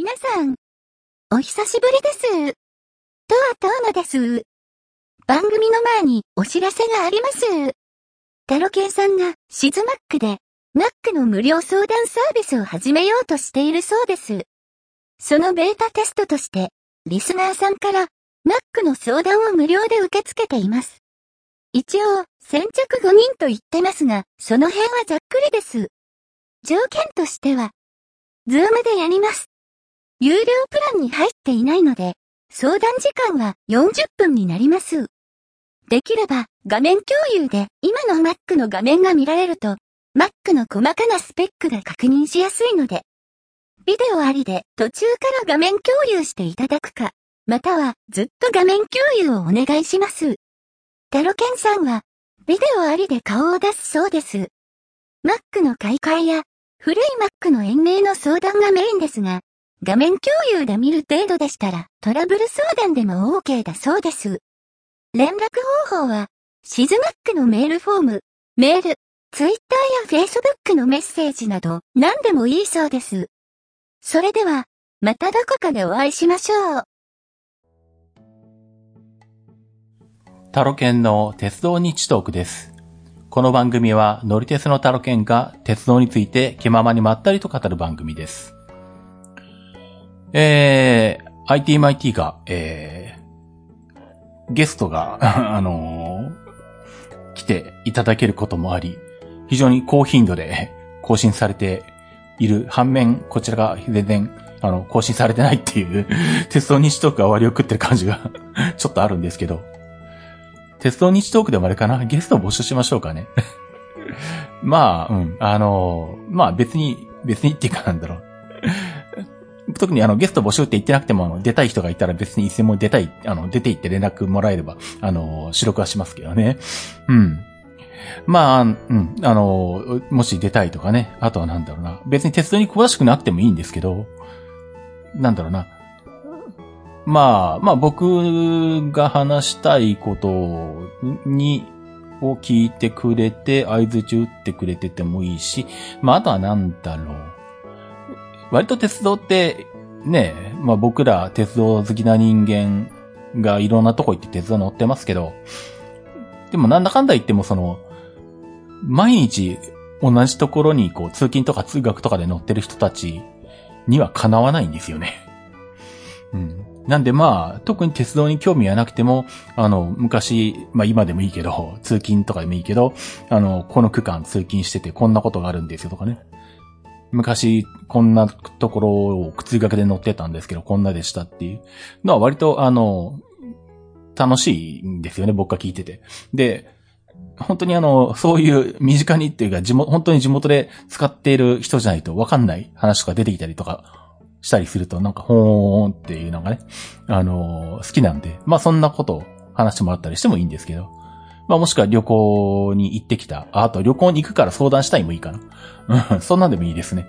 皆さん、お久しぶりです。とはとうのです。番組の前にお知らせがあります。タロケンさんがシズマックで Mac の無料相談サービスを始めようとしているそうです。そのベータテストとして、リスナーさんから Mac の相談を無料で受け付けています。一応、先着5人と言ってますが、その辺はざっくりです。条件としては、ズームでやります。有料プランに入っていないので、相談時間は40分になります。できれば画面共有で今の Mac の画面が見られると、Mac の細かなスペックが確認しやすいので、ビデオありで途中から画面共有していただくか、またはずっと画面共有をお願いします。タロケンさんは、ビデオありで顔を出すそうです。Mac の買い替えや、古い Mac の延命の相談がメインですが、画面共有で見る程度でしたら、トラブル相談でも OK だそうです。連絡方法は、シズマックのメールフォーム、メール、ツイッターやフェイスブックのメッセージなど何でもいいそうです。それでは、またどこかでお会いしましょう。タロケンの鉄道日トークです。この番組は乗り鉄のタロケンが鉄道について気ままにまったりと語る番組です。えー、ITMIT が、えー、ゲストが あのー、来ていただけることもあり、非常に高頻度で 更新されている反面、こちらが全然、あの、更新されてないっていう 鉄道日トークが割を食ってる感じがちょっとあるんですけど、鉄道日トークでもあれかな？ゲスト募集しましょうかね。まあ、うん。あのー、まあ別に、別にっていうかなんだろう。特にあの、ゲスト募集って言ってなくても、出たい人がいたら別に一斉も出たい、あの、出て行って連絡もらえれば、あの、収録はしますけどね。うん。まあ、うん、あの、もし出たいとかね。あとはなんだろうな。別に鉄道に詳しくなくてもいいんですけど、なんだろうな。まあ、まあ僕が話したいことに、を聞いてくれて、合図中打ってくれててもいいし、まああとはなんだろう。割と鉄道って、ね、まあ僕ら鉄道好きな人間がいろんなとこ行って鉄道乗ってますけど、でもなんだかんだ言ってもその、毎日同じところにこう通勤とか通学とかで乗ってる人たちにはかなわないんですよね。うん。なんでまあ、特に鉄道に興味はなくても、あの、昔、まあ今でもいいけど、通勤とかでもいいけど、あの、この区間通勤しててこんなことがあるんですよとかね。昔、こんなところを通学で乗ってたんですけど、こんなでしたっていう。のは割と、あの、楽しいんですよね、僕が聞いてて。で、本当にあの、そういう身近にっていうか、地元、本当に地元で使っている人じゃないとわかんない話とか出てきたりとかしたりすると、なんか、ほーんっていうのがね、あの、好きなんで、まあそんなことを話してもらったりしてもいいんですけど、まあもしくは旅行に行ってきた。あ、あと旅行に行くから相談したいもいいかな。うん、そんなんでもいいですね。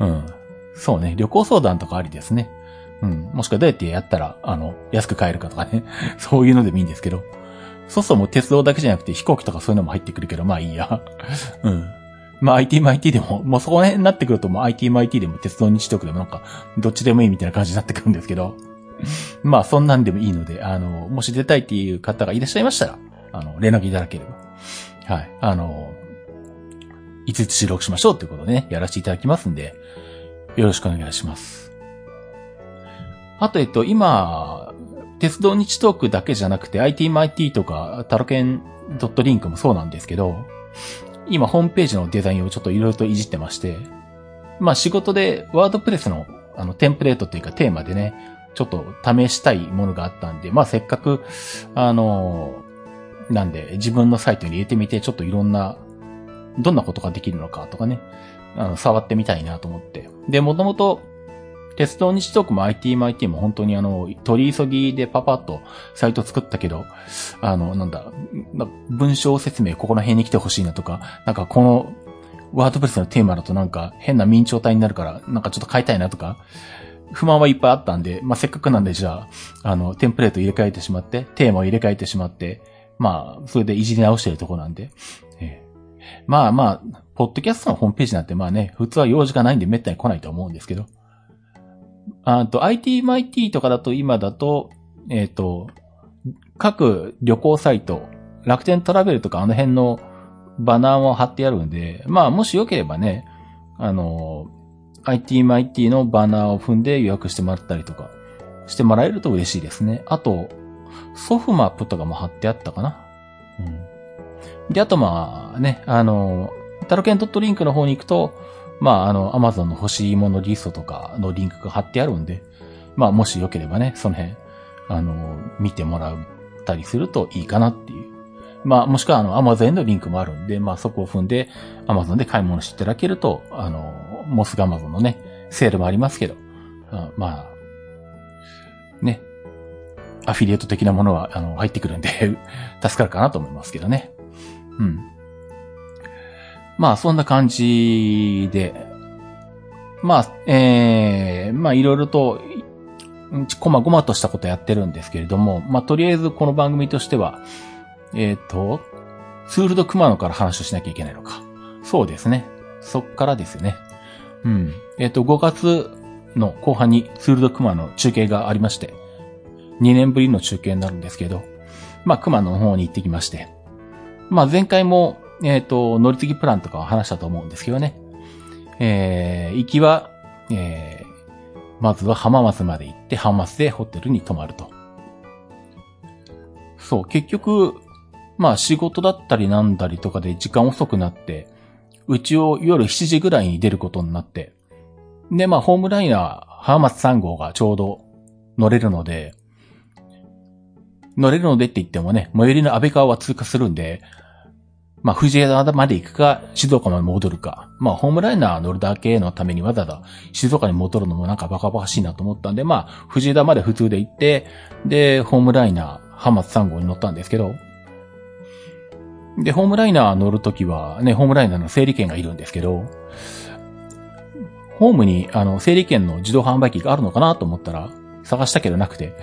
うん。そうね、旅行相談とかありですね。うん。もしくはどうやってやったら、あの、安く買えるかとかね。そういうのでもいいんですけど。そうそうもう鉄道だけじゃなくて飛行機とかそういうのも入ってくるけど、まあいいや。うん。まあ IT も IT でも、もうそこら辺になってくるともう IT も IT でも鉄道日特でもなんか、どっちでもいいみたいな感じになってくるんですけど、まあそんなんでもいいので、あの、もし出たいっていう方がいらっしゃいましたら、あの、連絡いただければ。はい。あの、いついつ収録しましょうっていうことでね、やらせていただきますんで、よろしくお願いします。あと、えっと、今、鉄道日トークだけじゃなくて IT も IT とかタロケンドットリンクもそうなんですけど、今ホームページのデザインをちょっといろいろといじってまして、まあ仕事でワードプレスのあのテンプレートっていうかテーマでね、ちょっと試したいものがあったんで、まあせっかく、あの、なんで自分のサイトに入れてみて、ちょっといろんな、どんなことができるのかとかね、あの、触ってみたいなと思って。で、もともと鉄道日トークも IT も IT も本当にあの、取り急ぎでパパッとサイト作ったけど、あの、なんだ、文章説明ここの辺に来てほしいなとか、なんかこのワードプレスのテーマだとなんか変な明朝体になるから、なんかちょっと変えたいなとか、不満はいっぱいあったんで、まあ、せっかくなんでじゃあ、あの、テンプレート入れ替えてしまって、テーマを入れ替えてしまって、まあ、それでいじり直してるとこなんで、えー、まあまあ、ポッドキャストのホームページなんてまあね、普通は用事がないんで滅多に来ないと思うんですけど、あと ITMIT とかだと今だと、えっ、と、各旅行サイト、楽天トラベルとかあの辺のバナーも貼ってあるんで、まあもしよければね、あの、ITMIT のバナーを踏んで予約してもらったりとかしてもらえると嬉しいですね。あと、ソフマップとかも貼ってあったかな。うん。で、あとまあね、あの、タロケンドットリンクの方に行くと、まああの、アマゾンの欲しいものリストとかのリンクが貼ってあるんで、まあもしよければね、その辺、あの、見てもらったりするといいかなっていう。まあもしくはあの、アマゾンへのリンクもあるんで、まあそこを踏んで、アマゾンで買い物していただけると、あの、もうすぐアマゾンのね、セールもありますけど、まあ、ね、アフィリエイト的なものは、あの、入ってくるんで 助かるかなと思いますけどね。うん。まあ、そんな感じで、まあ、ええー、まあ、いろいろと、こまごまとしたことやってるんですけれども、まあ、とりあえずこの番組としては、えっ、ー、と、ツールドクマノから話をしなきゃいけないのか。そうですね。そっからですよね。うん。えっ、ー、と、5月の後半にツールドクマの中継がありまして、2年ぶりの中継になるんですけど、まあ、熊野の方に行ってきまして、まあ、前回も、えっ、ー、と、乗り継ぎプランとかを話したと思うんですけどね。えー、行きは、えー、まずは浜松まで行って、浜松でホテルに泊まると。そう、結局、まあ仕事だったりなんだりとかで時間遅くなって、うちを夜7時ぐらいに出ることになって、で、まあホームライナー、浜松3号がちょうど乗れるので、乗れるのでって言ってもね、最寄りの安倍川は通過するんで、まあ、藤枝まで行くか、静岡まで戻るか。まあ、ホームライナー乗るだけのためにわざわざ静岡に戻るのもなんかバカバカしいなと思ったんで、まあ、藤枝まで普通で行って、で、ホームライナー、浜松3号に乗ったんですけど、で、ホームライナー乗るときは、ね、ホームライナーの整理券がいるんですけど、ホームに、あの、整理券の自動販売機があるのかなと思ったら、探したけどなくて、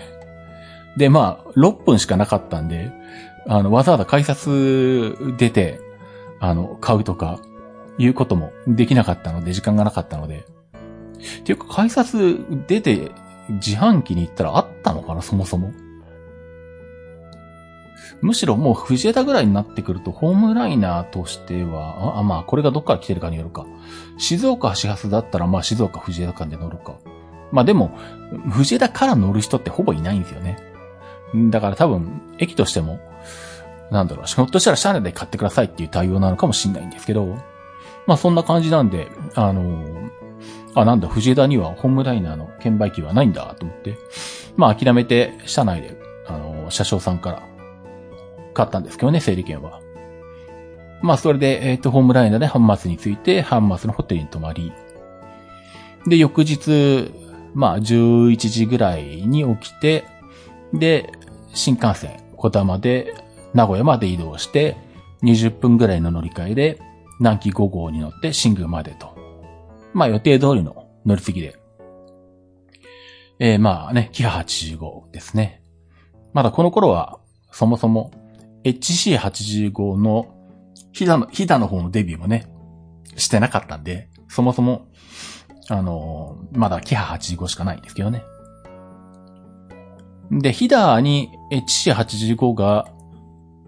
で、まあ、6分しかなかったんで、あの、わざわざ改札出て、あの、買うとか、いうこともできなかったので、時間がなかったので。っていうか、改札出て、自販機に行ったらあったのかな、そもそも。むしろもう藤枝ぐらいになってくると、ホームライナーとしては、あ、まあ、これがどっから来てるかによるか。静岡始発だったら、まあ、静岡藤枝間で乗るか。まあでも、藤枝から乗る人ってほぼいないんですよね。だから多分、駅としても、なんだろう、ひょっとしたら車内で買ってくださいっていう対応なのかもしんないんですけど、まあそんな感じなんで、あのあ、なんだ、藤枝にはホームライナーの券売機はないんだと思って、まあ諦めて車内で、あの車掌さんから買ったんですけどね、整理券は。まあそれで、えっ、ー、と、ホームライナーでハンマスについて、ハンマスのホテルに泊まり、で、翌日、まあ11時ぐらいに起きて、で、新幹線、小玉で名古屋まで移動して、20分ぐらいの乗り換えで、南紀5号に乗って新宮までと。まあ予定通りの乗り継ぎで。えー、まあね、キハ85ですね。まだこの頃は、そもそも HC85 のヒダの、ヒダの方のデビューもね、してなかったんで、そもそも、あのー、まだキハ85しかないんですけどね。で、ヒダに HC85 が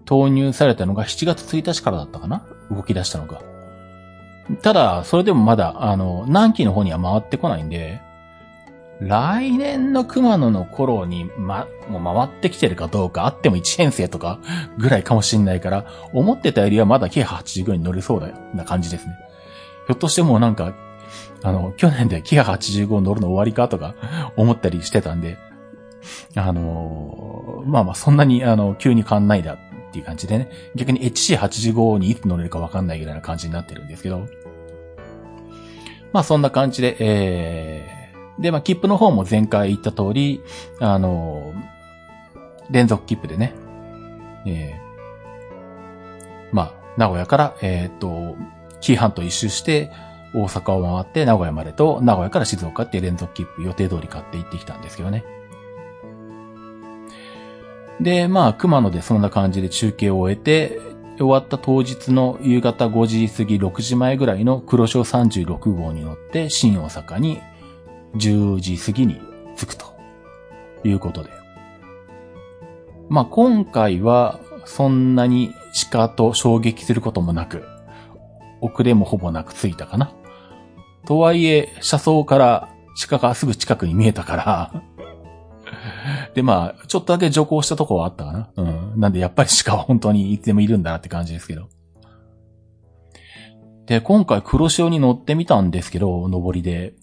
投入されたのが7月1日からだったかな？動き出したのが。ただ、それでもまだ、あの、南紀の方には回ってこないんで、来年の熊野の頃に、ま、もう回ってきてるかどうか、あっても1編成とかぐらいかもしんないから、思ってたよりはまだ K85 に乗れそうだよ、な感じですね。ひょっとしてもうなんか、あの、去年で K85 乗るの終わりかとか思ったりしてたんで、あのー、まあまあそんなにあの、急に変わんないだっていう感じでね、逆に HC85 にいつ乗れるかわかんないぐらいな感じになってるんですけど、まあそんな感じで、えー、で、まあ切符の方も前回言った通り、あのー、連続切符でね、えー、まあ、名古屋から、えっ、と、紀伊半島一周して、大阪を回って名古屋までと、名古屋から静岡って連続切符予定通り買って行ってきたんですけどね。で、まあ、熊野でそんな感じで中継を終えて、終わった当日の夕方5時過ぎ6時前ぐらいの黒潮36号に乗って新大阪に10時過ぎに着くということで。まあ、今回はそんなに鹿と衝撃することもなく、遅れもほぼなく着いたかな。とはいえ、車窓から鹿がすぐ近くに見えたからで、まあ、ちょっとだけ徐行したとこはあったかな。うん。なんで、やっぱり鹿は本当にいつでもいるんだなって感じですけど。で、今回黒潮に乗ってみたんですけど、登りで。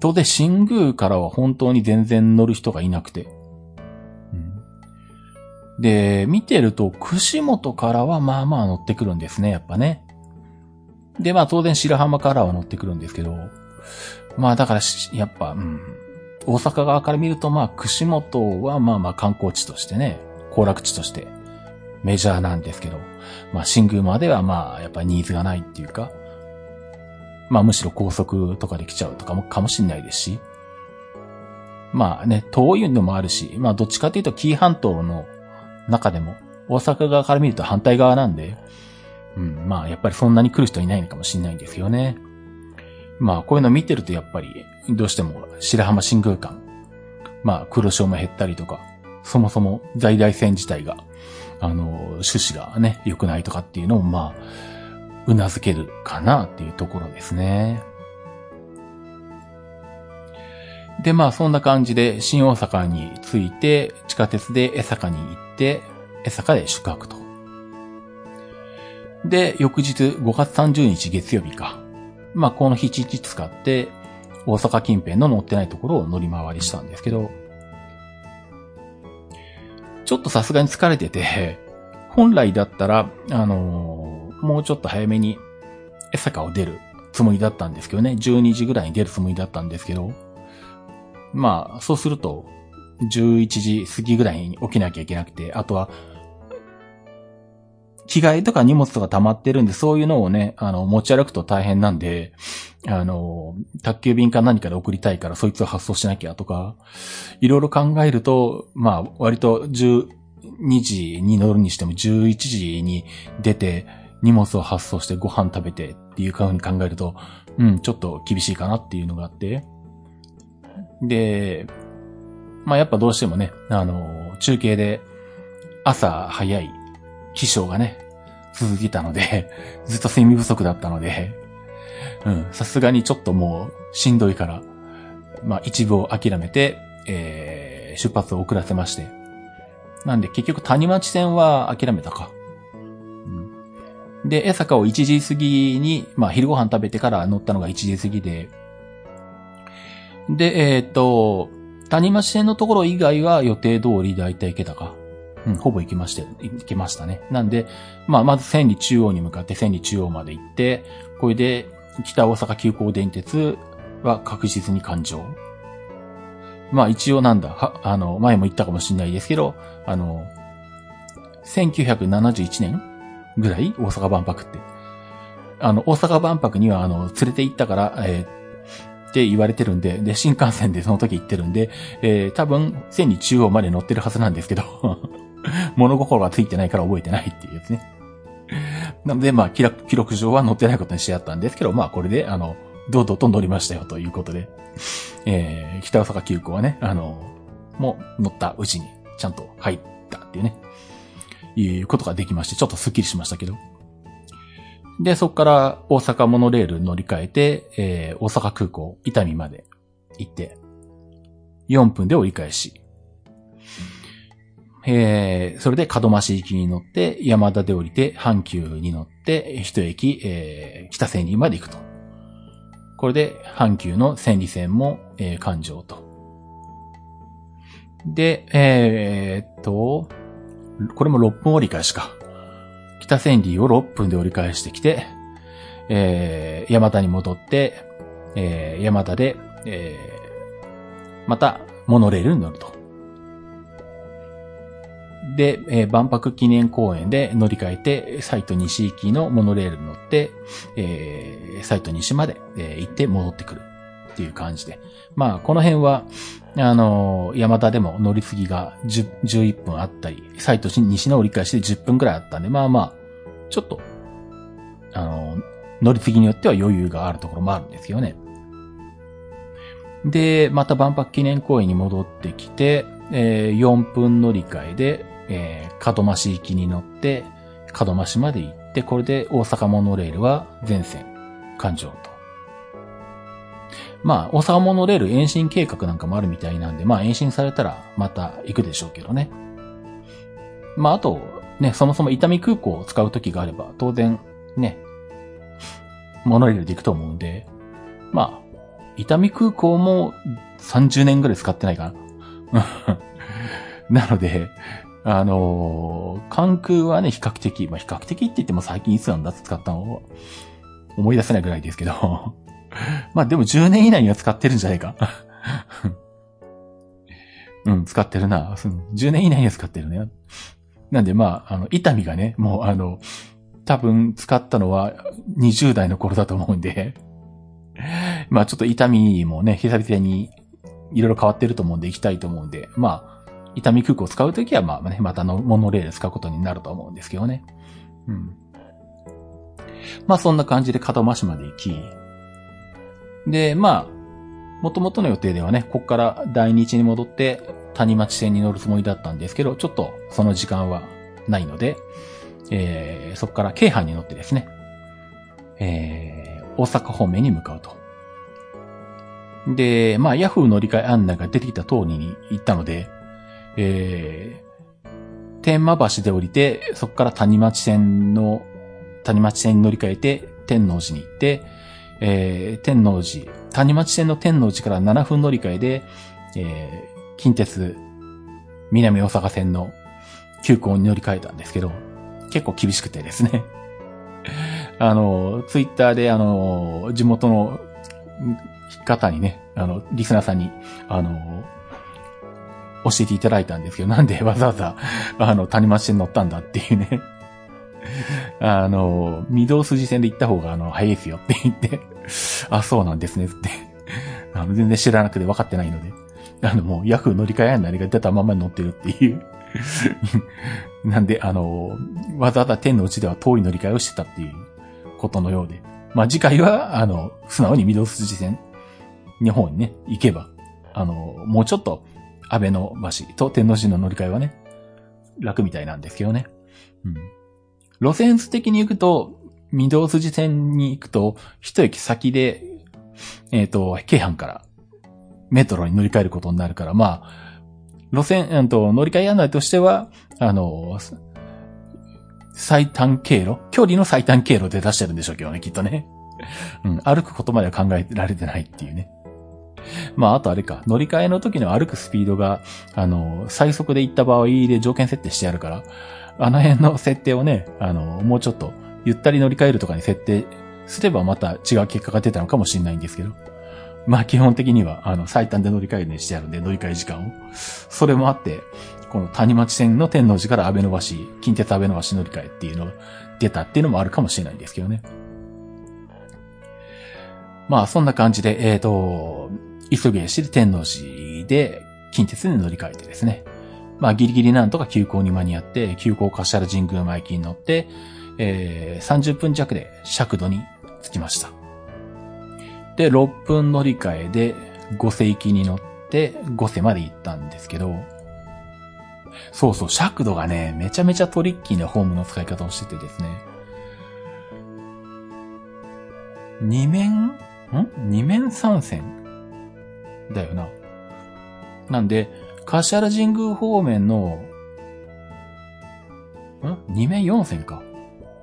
当然、新宮からは本当に全然乗る人がいなくて。うん、で、見てると、串本からはまあまあ乗ってくるんですね、やっぱね。で、まあ当然白浜からは乗ってくるんですけど、まあだから、やっぱ、うん、大阪側から見ると、まあ、串本はまあまあ観光地としてね、行楽地としてメジャーなんですけど、まあ、新宮まではまあ、やっぱりニーズがないっていうか、まあ、むしろ高速とかで来ちゃうとかも、かもしんないですし、まあね、遠いのもあるし、まあ、どっちかというと、紀伊半島の中でも、大阪側から見ると反対側なんで、うん、まあ、やっぱりそんなに来る人いないのかもしんないんですよね。まあ、こういうの見てるとやっぱり、どうしても白浜新宮館、まあ、黒潮も減ったりとか、そもそも在来線自体が、あの、趣旨がね、良くないとかっていうのを、まあ、うなずけるかなっていうところですね。で、まあ、そんな感じで、新大阪に着いて、地下鉄で江坂に行って、江坂で宿泊と。で、翌日5月30日月曜日か。まあ、この日一日使って、大阪近辺の乗ってないところを乗り回りしたんですけど、ちょっとさすがに疲れてて、本来だったら、あのー、もうちょっと早めに江坂を出るつもりだったんですけどね、12時ぐらいに出るつもりだったんですけど、まあ、そうすると、11時過ぎぐらいに起きなきゃいけなくて、あとは着替えとか荷物とか溜まってるんで、そういうのをね、あの、持ち歩くと大変なんで、あの、宅急便か何かで送りたいから、そいつを発送しなきゃとか、いろいろ考えると、まあ、割と12時に乗るにしても11時に出て、荷物を発送してご飯食べてっていう風に考えると、うん、ちょっと厳しいかなっていうのがあって。で、まあやっぱどうしてもね、あの、中継で朝早い気象がね、続いたので、ずっと睡眠不足だったので、うん、さすがにちょっともうしんどいから、まあ一部を諦めて、えー、出発を遅らせまして。なんで結局谷町線は諦めたか。うん、で、江坂を1時過ぎに、まあ昼ご飯食べてから乗ったのが1時過ぎで、で、えー、っと、谷町線のところ以外は予定通りだいたい行けたか。うん、ほぼ行きまして、行きましたね。なんで、まあ、まず千里中央に向かって千里中央まで行って、これで、北大阪急行電鉄は確実に環状。まあ一応なんだ、は、あの、前も言ったかもしれないですけど、あの、1971年ぐらい大阪万博って。あの、大阪万博には、あの、連れて行ったから、えー、って言われてるんで、で、新幹線でその時行ってるんで、えー、多分、千里中央まで乗ってるはずなんですけど 物心がついてないから覚えてないっていうやつね。なので、まあ記録、上は載ってないことにしてあったんですけど、まあこれで、あの、堂々と乗りましたよということで、えー、北大阪急行はね、あの、もう乗ったうちにちゃんと入ったっていうね、いうことができまして、ちょっとスッキリしましたけど。で、そこから大阪モノレール乗り換えて、えー、大阪空港、伊丹まで行って、4分で折り返し、えー、それで門増行きに乗って、山田で降りて、阪急に乗って、一駅、えー、北千里まで行くと。これで、阪急の千里線も、えー、環状と。で、えー、っと、これも6分折り返しか。北千里を6分で折り返してきて、えー、山田に戻って、えー、山田で、えー、また、モノレールに乗ると。で、えー、万博記念公園で乗り換えて、サイト西行きのモノレールに乗って、えー、サイト西まで、えー、行って戻ってくるっていう感じで。まあ、この辺は、あのー、山田でも乗り継ぎが10 11分あったり、サイト西の折り返しで10分くらいあったんで、まあまあ、ちょっと、あのー、乗り継ぎによっては余裕があるところもあるんですよね。で、また万博記念公園に戻ってきて、えー、4分乗り換えで、えー、門増行きに乗って、門増まで行って、これで大阪モノレールは全線環状と。まあ、大阪モノレール延伸計画なんかもあるみたいなんで、まあ延伸されたらまた行くでしょうけどね。まあ、あと、ね、そもそも伊丹空港を使う時があれば、当然、ね、モノレールで行くと思うんで、まあ、伊丹空港も30年ぐらい使ってないかな。なので、あのー、関空はね、比較的、まあ、比較的って言っても最近いつなんだって使ったのを思い出せないぐらいですけど まあでも10年以内には使ってるんじゃないか うん、使ってるな。10年以内には使ってるね。なんでまあ、あの、伊丹がね、もうあの、多分使ったのは20代の頃だと思うんでまあちょっと伊丹もね、久々にいろいろ変わってると思うんで行きたいと思うんで、まあ、伊丹空港を使うときはまあね、またのモノレール使うことになると思うんですけどね。うん。まあそんな感じで門真市まで行き、で、まあ、元々の予定ではね、こっから第二地に戻って谷町線に乗るつもりだったんですけど、ちょっとその時間はないので、えー、そこから京阪に乗ってですね、えー、大阪方面に向かうと。で、まあ、ヤフー乗り換え案内が出てきた通りに行ったので、えー、天満橋で降りて、そこから谷町線の、谷町線に乗り換えて、天王寺に行って、えー、天王寺、谷町線の天王寺から7分乗り換えで、えー、近鉄、南大阪線の急行に乗り換えたんですけど、結構厳しくてですね。あの、ツイッターであの、地元の方にね、あの、リスナーさんに、あの、教えていただいたんですけど、なんでわざわざ、あの、谷町線乗ったんだっていうね。あの、御堂筋線で行った方が、あの、早いですよって言って あ、そうなんですねって。あの、全然知らなくて分かってないので。あの、もう、ヤフー乗り換え案内が出たままに乗ってるっていうなんで、あの、わざわざ天の内では遠い乗り換えをしてたっていうことのようで。まあ、次回は、あの、素直に御堂筋線、日本にね、行けば、あの、もうちょっと、安倍の橋と天王寺の乗り換えはね、楽みたいなんですけどね。うん。路線図的に行くと、御堂筋線に行くと、一駅先で、えっ、ー、と、京阪からメトロに乗り換えることになるから、まあ、路線、えんと、乗り換え案内としては、あの、最短経路距離の最短経路で出してるんでしょうけどね、きっとね。うん、歩くことまでは考えられてないっていうね。まあ、あとあれか、乗り換えの時の歩くスピードが、あの、最速で行った場合で条件設定してあるから、あの辺の設定をね、あの、もうちょっと、ゆったり乗り換えるとかに設定すればまた違う結果が出たのかもしれないんですけど。まあ基本的には、あの、最短で乗り換えるにしてあるんで、乗り換え時間を。それもあって、この谷町線の天王寺から安倍の橋、近鉄安倍の橋乗り換えっていうのが出たっていうのもあるかもしれないんですけどね。まあそんな感じで、えっ、ー、と、急ぎ足で天王寺で近鉄に乗り換えてですね。まあギリギリなんとか急行に間に合って、急行柏原神宮前駅に乗って、えー、30分弱で尺度に着きました。で、6分乗り換えで五世行きに乗って五世まで行ったんですけど、そうそう、尺度がね、めちゃめちゃトリッキーなホームの使い方をしててですね。二面、ん？二面三線だよな。なんで、柏原神宮方面の、ん？二面四線か。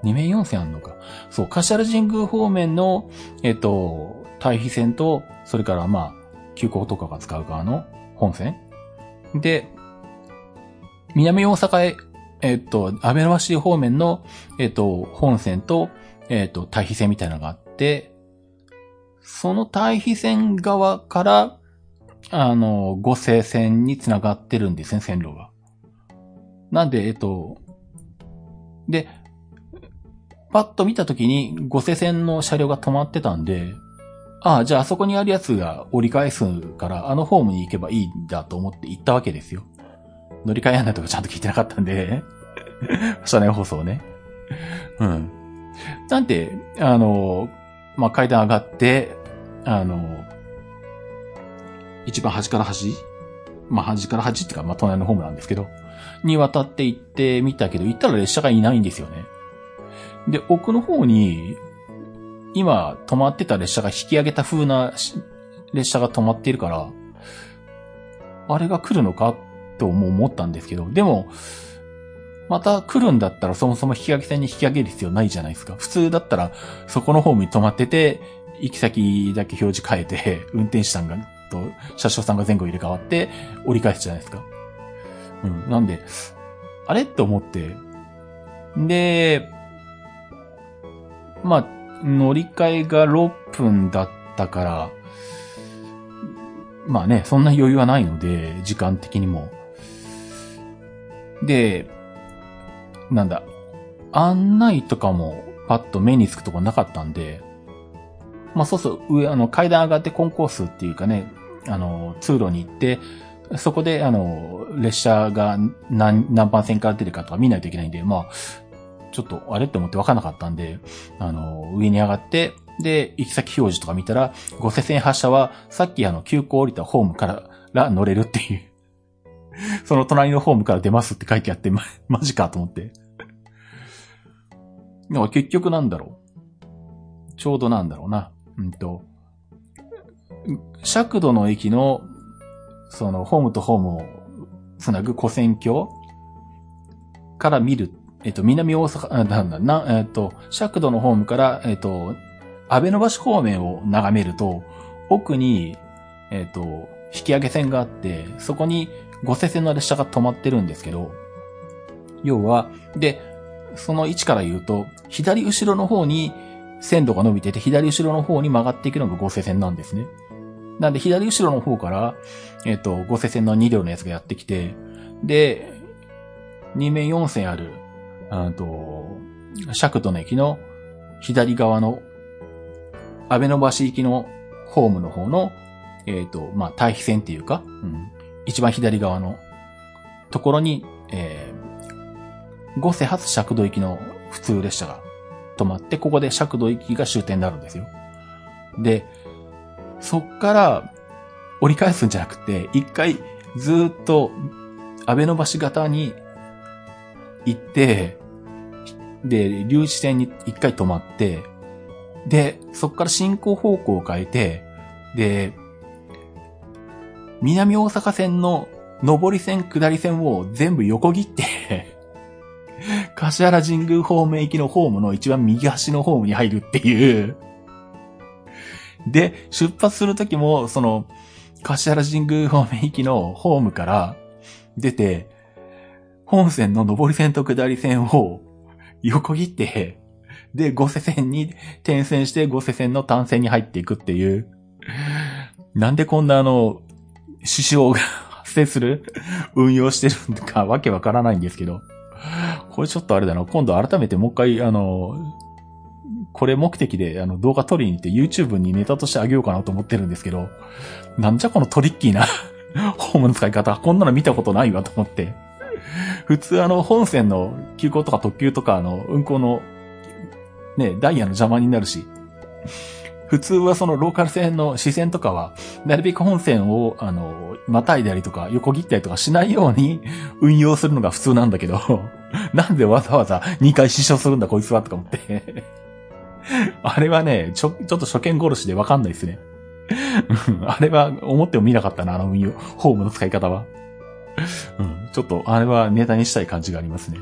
二面四線あんのか。そう、柏原神宮方面の、えっと、対比線と、それからまあ、急行とかが使う側の本線。で、南大阪へ、えっと、安倍橋方面の、えっと、本線と、えっと、対比線みたいなのがあって、その対比線側から、あの、五星線につながってるんですね、線路が。なんで、えっと、で、パッと見たときに、五世線の車両が止まってたんで、ああ、じゃああそこにあるやつが折り返すから、あのホームに行けばいいんだと思って行ったわけですよ。乗り換え案内とかちゃんと聞いてなかったんで 車内放送ね。うん。なんで、あの、まあ、階段上がって、あの、一番端から端？まあ端から端っていうか、まあ隣のホームなんですけど、に渡って行ってみたけど、行ったら列車がいないんですよね。で、奥の方に、今止まってた列車が引き上げた風な列車が止まっているから、あれが来るのかとも思ったんですけど、でも、また来るんだったらそもそも引き上げ線に引き上げる必要ないじゃないですか。普通だったらそこのホームに止まってて、行き先だけ表示変えて、運転手さんが、と、車掌さんが前後入れ替わって折り返すじゃないですか。うん。なんで、あれ？って思って。で、まあ、乗り換えが6分だったから、まあね、そんな余裕はないので、時間的にも。で、なんだ、案内とかもパッと目につくとこなかったんで、まあそうそう、上、あの、階段上がってコンコースっていうかね、あの、通路に行って、そこで、あの、列車が何、何番線から出るかとか見ないといけないんで、まあ、ちょっと、あれって思って分からなかったんで、あの、上に上がって、で、行き先表示とか見たら、五世線発車は、さっきあの、急行降りたホームから乗れるっていう。その隣のホームから出ますって書いてあって、ま、マジかと思って。でも結局なんだろう。ちょうどなんだろうな。うんと、尺度の駅の、その、ホームとホームをつなぐ古線橋から見る、えっと、南大阪、なんだ、な、えっと、尺度のホームから、えっと、安倍の橋方面を眺めると、奥に、えっ、と、引き上げ線があって、そこに五世線の列車が止まってるんですけど、要は、で、その位置から言うと、左後ろの方に線路が伸びてて、左後ろの方に曲がっていくのが五世線なんですね。なんで、左後ろの方から、えっ、ー、と、五世線の2両のやつがやってきて、で、2面4線ある、あと、尺度の駅の左側の安倍の橋行きのホームの方の、えっ、ー、と、まあ、対比線っていうか、うん、一番左側のところに、えー、五世発尺度行きの普通列車が止まって、ここで尺度行きが終点になるんですよ。で、そっから折り返すんじゃなくて、一回ずっと安倍の橋型に行って、で、留置線に一回止まって、で、そっから進行方向を変えて、で、南大阪線の上り線、下り線を全部横切って 柏原神宮方面行きのホームの一番右端のホームに入るっていう。で、出発するときも、その、柏原神宮方面行きのホームから出て、本線の上り線と下り線を横切って、で、五世線に転線して五世線の単線に入っていくっていう。なんでこんなあの、支障が発生する運用してるのかわけわからないんですけど。これちょっとあれだな。今度改めてもう一回あの、これ目的であの動画撮りに行って YouTube にネタとしてあげようかなと思ってるんですけど、なんじゃこのトリッキーなホームの使い方、こんなの見たことないわと思って。普通あの本線の急行とか特急とかあの運行のね、ダイヤの邪魔になるし、普通はそのローカル線の視線とかは、なるべく本線を、あの、またいだりとか、横切ったりとかしないように運用するのが普通なんだけど、なんでわざわざ2回死傷するんだこいつはとか思って。あれはね、ちょ、ちょっと初見殺しでわかんないですね。あれは思っても見なかったな、あの、ホームの使い方は。うん、ちょっと、あれはネタにしたい感じがありますね。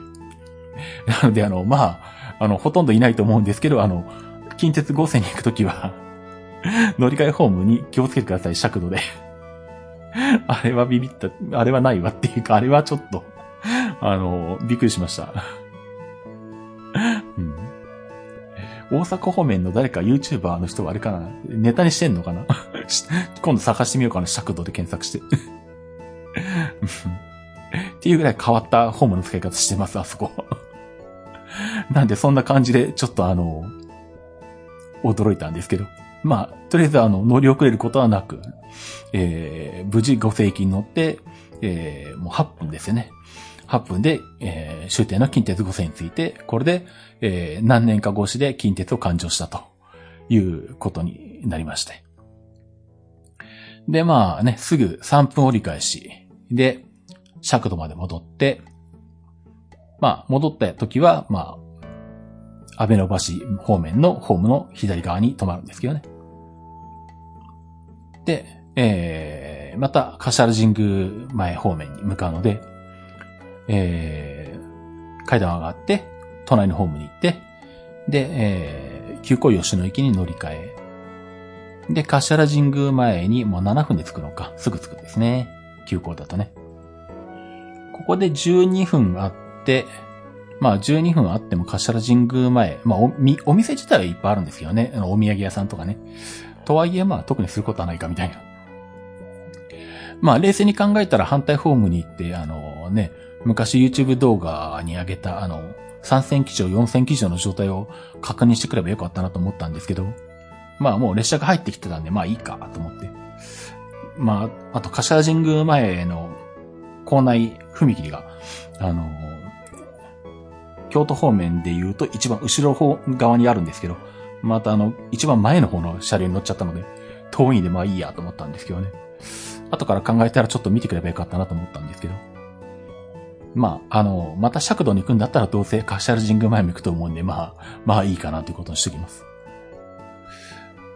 なので、あの、まあ、あの、ほとんどいないと思うんですけど、あの、近鉄合線に行くときは乗り換えホームに気をつけてください、尺度であれはビビった、あれはないわっていうか、あれはちょっとあの、びっくりしました大阪方面の誰か YouTuber の人はあれかな？ネタにしてんのかな？今度探してみようかな、尺度で検索して っていうぐらい変わったホームの使い方してます、あそこ なんでそんな感じで、ちょっとあの、驚いたんですけど。まあ、とりあえずあの、乗り遅れることはなく、えー、無事ご正規に乗って、えー、もう8分ですよね。8分で、えー、終点の近鉄5線について、これで、えー、何年か越しで近鉄を勘定したということになりまして。で、まあね、すぐ3分折り返し。で、尺度まで戻って、まあ、戻った時は、まあ、安倍の橋方面のホームの左側に止まるんですけどね。で、えー、また、柏原神宮前方面に向かうので、えー、階段上がって、隣のホームに行って、で、えー、急行吉野駅に乗り換え、で、柏原神宮前にもう7分で着くのか、すぐ着くんですね。急行だとね。ここで12分あって、まあ12分あっても柏原神宮前、まあおみお店自体はいっぱいあるんですよね。お土産屋さんとかね。とはいえまあ特にすることはないかみたいな。まあ冷静に考えたら反対ホームに行って、あのね、昔 YouTube 動画に上げたあの、3000機乗、4000機乗の状態を確認してくればよかったなと思ったんですけど、まあもう列車が入ってきてたんで、まあいいかと思って。まあ、あと柏神宮前の構内踏切が、あの、京都方面で言うと一番後ろ方側にあるんですけど、またあの、一番前の方の車両に乗っちゃったので、遠いんでまあいいやと思ったんですけどね。後から考えたらちょっと見てくればよかったなと思ったんですけど。まあ、あの、また尺度に行くんだったらどうせ柏神宮前も行くと思うんで、まあ、まあいいかなということにしておきます。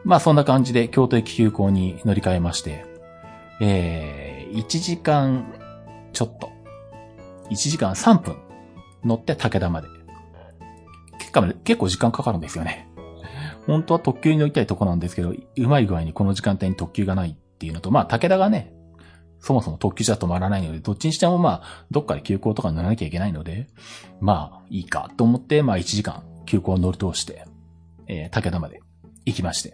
まあそんな感じで京都駅急行に乗り換えまして、えー、1時間ちょっと、1時間3分乗って武田まで。結構、結構時間かかるんですよね。本当は特急に乗りたいとこなんですけど、うまい具合にこの時間帯に特急がないっていうのと、まあ武田がね、そもそも特急じゃ止まらないので、どっちにしてもまあ、どっかで急行とか乗らなきゃいけないので、まあ、いいかと思って、まあ1時間急行を乗り通して、えー、武田まで行きまして。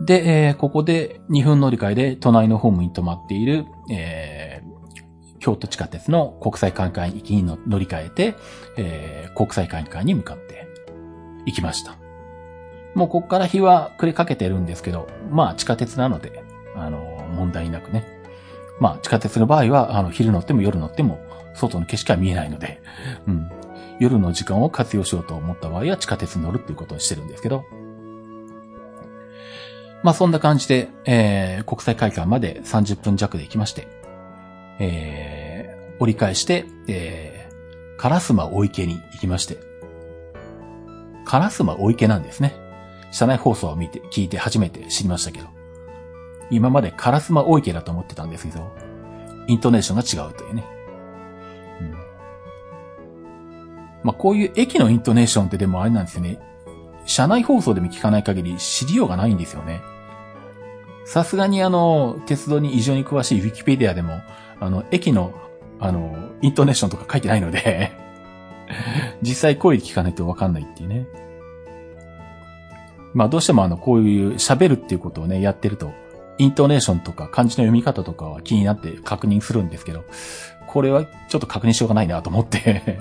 で、えー、ここで2分乗り換えで隣のホームに止まっている、えー、京都地下鉄の国際会館行きに乗り換えて、えー、国際会館に向かって行きました。もうここから日は暮れかけてるんですけど、まあ地下鉄なので、あの、問題なくね。まあ地下鉄の場合は、あの、昼乗っても夜乗っても、外の景色は見えないので、うん。夜の時間を活用しようと思った場合は地下鉄に乗るっていうことにしてるんですけど、まあそんな感じで、えー、国際会館まで30分弱で行きまして、えー、折り返して、えー、烏丸大池に行きまして、烏丸大池なんですね。車内放送を見て、聞いて初めて知りましたけど、今まで烏丸大池だと思ってたんですけど、イントネーションが違うというね。うん、まあこういう駅のイントネーションってでもあれなんですよね。車内放送でも聞かない限り知りようがないんですよね。さすがにあの、鉄道に異常に詳しいウィキペディアでも、あの、駅の、あの、イントネーションとか書いてないので 実際声聞かないとわかんないっていうね。まあどうしてもあの、こういう喋るっていうことをね、やってると、イントネーションとか漢字の読み方とかは気になって確認するんですけど、これはちょっと確認しようがないなと思って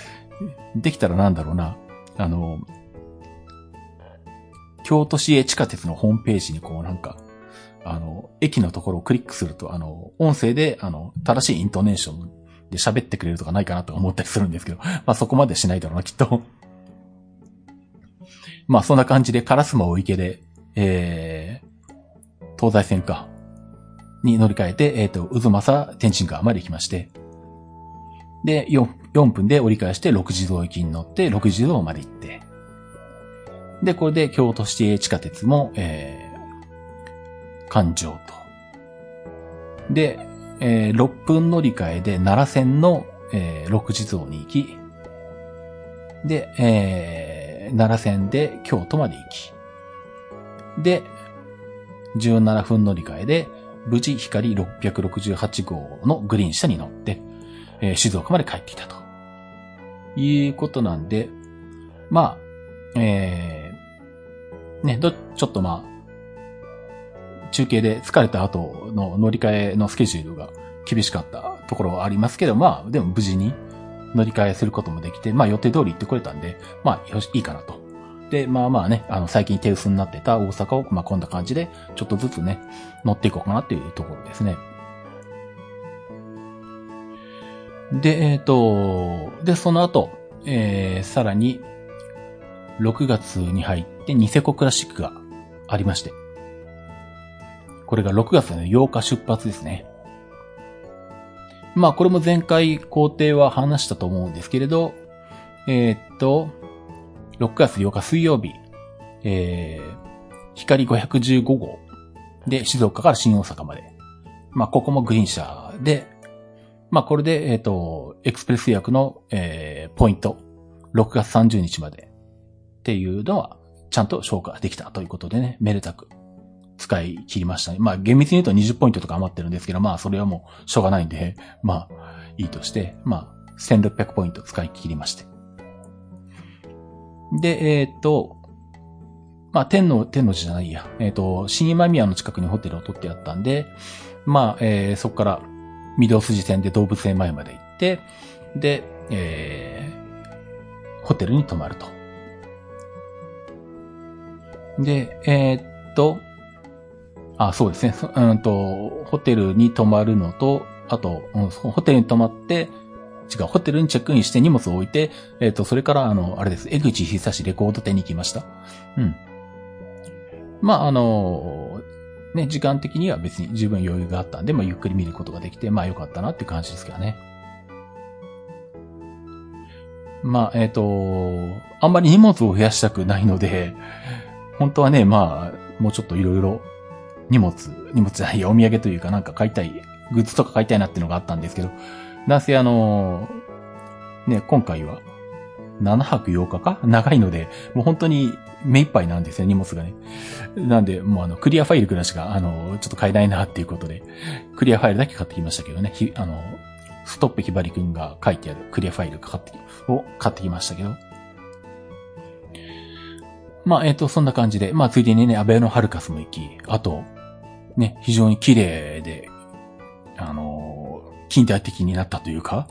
できたらなんだろうな。あの、京都市営地下鉄のホームページにこうなんか、あの、駅のところをクリックすると、あの、音声で、あの、正しいイントネーションで喋ってくれるとかないかなと思ったりするんですけど、まあそこまでしないだろうな、きっと。まあそんな感じで、烏丸大池で、えー、東西線か、に乗り換えて、えっ、ー、と、渦政天神川まで行きまして、で、4, 4分で折り返して6時道行きに乗って、6時道まで行って、で、これで京都市営地下鉄も、えー、環状と。で、えー、6分乗り換えで奈良線の、えー、6地蔵に行き、で、えー、奈良線で京都まで行き、で、17分乗り換えで、無事光668号のグリーン車に乗って、えー、静岡まで帰ってきたと。いうことなんで、まあ、えー、ね、ど、ちょっとまあ、中継で疲れた後の乗り換えのスケジュールが厳しかったところはありますけど、まあ、でも無事に乗り換えすることもできて、まあ予定通り行ってくれたんで、まあ、よし、いいかなと。で、まあまあね、あの、最近手薄になってた大阪を、まあこんな感じで、ちょっとずつね、乗っていこうかなっていうところですね。で、えっ、ー、と、で、その後、えー、さらに、6月に入ってニセコクラシックがありまして。これが6月の8日出発ですね。まあ、これも前回工程は話したと思うんですけれど、えー、っと、6月8日水曜日、えー、光515号。で静岡から新大阪まで。まあ、ここもグリーン車で、まあ、これで、えっ、と、エクスプレス予約の、えー、ポイント、6月30日まで。っていうのは、ちゃんと消化できたということでね、めでたく使い切りましたね。まあ、厳密に言うと20ポイントとか余ってるんですけど、まあ、それはもうしょうがないんで、まあ、いいとして、まあ、1600ポイント使い切りまして。で、えっ、と、まあ、天の、天の寺じゃないや。えっ、と、新今宮の近くにホテルを取ってあったんで、まあ、えー、そこから、御堂筋線で動物園前まで行って、で、えー、ホテルに泊まると。で、えー、っと、あ、そうですね。うんと、ホテルに泊まるのと、あと、うん、ホテルに泊まって、違う、ホテルにチェックインして荷物を置いて、えっ、と、それから、あの、あれです。江口久志レコード店に行きました。うん。まあ、あの、ね、時間的には別に十分余裕があったんで、まあ、ゆっくり見ることができて、まあ、よかったなって感じですけどね。まあ、えっ、ー、と、あんまり荷物を増やしたくないので、本当はね、まあ、もうちょっといろいろ荷物、荷物じゃないお土産というかなんか買いたい、グッズとか買いたいなっていうのがあったんですけど、なんせあの、ね、今回は7泊8日か？長いので、もう本当に目いっぱいなんですよ、荷物がね。なんで、もうあの、クリアファイルくらいしか、あの、ちょっと買えないなっていうことで、クリアファイルだけ買ってきましたけどね。ひ、あの、ストップひばりくんが書いてあるクリアファイルかかってを買ってきましたけど。まあ、えっ、ー、と、そんな感じで、まあ、ついでにね、アベノハルカスも行き、あと、ね、非常に綺麗で、あの、近代的になったというか、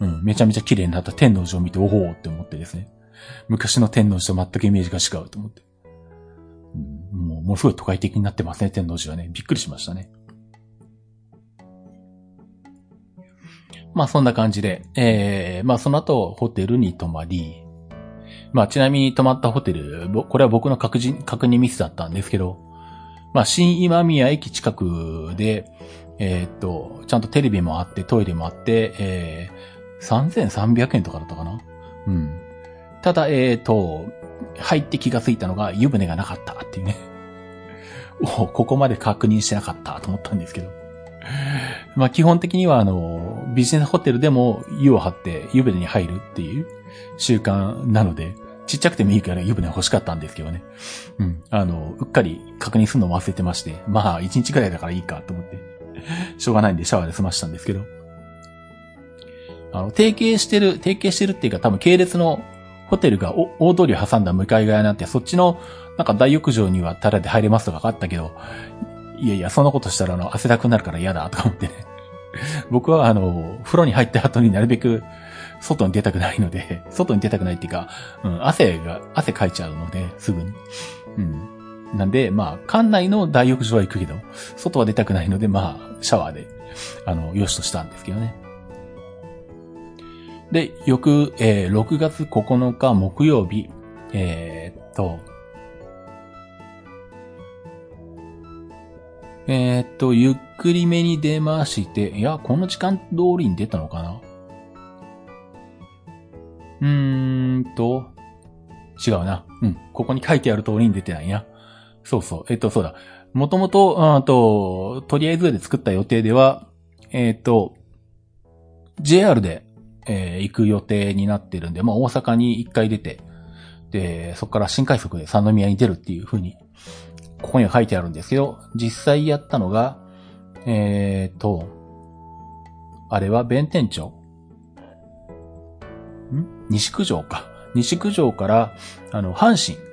うん、めちゃめちゃ綺麗になった天皇寺を見て、おおって思ってですね。昔の天皇寺と全くイメージが違うと思って。うん、もう、もうすごい都会的になってますね、天皇寺はね。びっくりしましたね。まあそんな感じで、えー、まあその後ホテルに泊まり、まあちなみに泊まったホテル、これは僕の確認、確認ミスだったんですけど、まあ新今宮駅近くで、えー、っと、ちゃんとテレビもあって、トイレもあって、えー、3300円とかだったかな？うん。ただ、えっ、と、入って気がついたのが湯船がなかったっていうね。おここまで確認してなかったと思ったんですけど。まあ基本的にはあの、ビジネスホテルでも湯を張って湯船に入るっていう習慣なので、ちっちゃくてもいいから湯船欲しかったんですけどね。うん。あの、うっかり確認するの忘れてまして、まあ一日くらいだからいいかと思って、しょうがないんでシャワーで済ましたんですけど。あの、提携してる、提携してるっていうか多分系列のホテルが大通りを挟んだ向かい側になって、そっちのなんか大浴場にはタラで入れますとかあったけど、いやいや、そんなことしたらあの、汗だくなるから嫌だとか思ってね。僕はあの、風呂に入った後になるべく外に出たくないので、外に出たくないっていうか、うん、汗が、汗かいちゃうので、すぐに。うん。なんで、まあ、館内の大浴場は行くけど、外は出たくないので、まあ、シャワーで、あの、よしとしたんですけどね。で、翌、えー、6月9日木曜日、えー、っと、えー、っと、ゆっくりめに出まして、いや、この時間通りに出たのかな？うーんと、違うな。うん。ここに書いてある通りに出てないな。そうそう。えっと、そうだ。もともと、と、とりあえずで作った予定では、えっと、JR でえー、行く予定になってるんで、まあ大阪に一回出て、で、そこから新快速で三宮に出るっていう風に、ここには書いてあるんですけど、実際やったのが、えーと、あれは弁天町ん？西九条か。西九条から、あの、阪神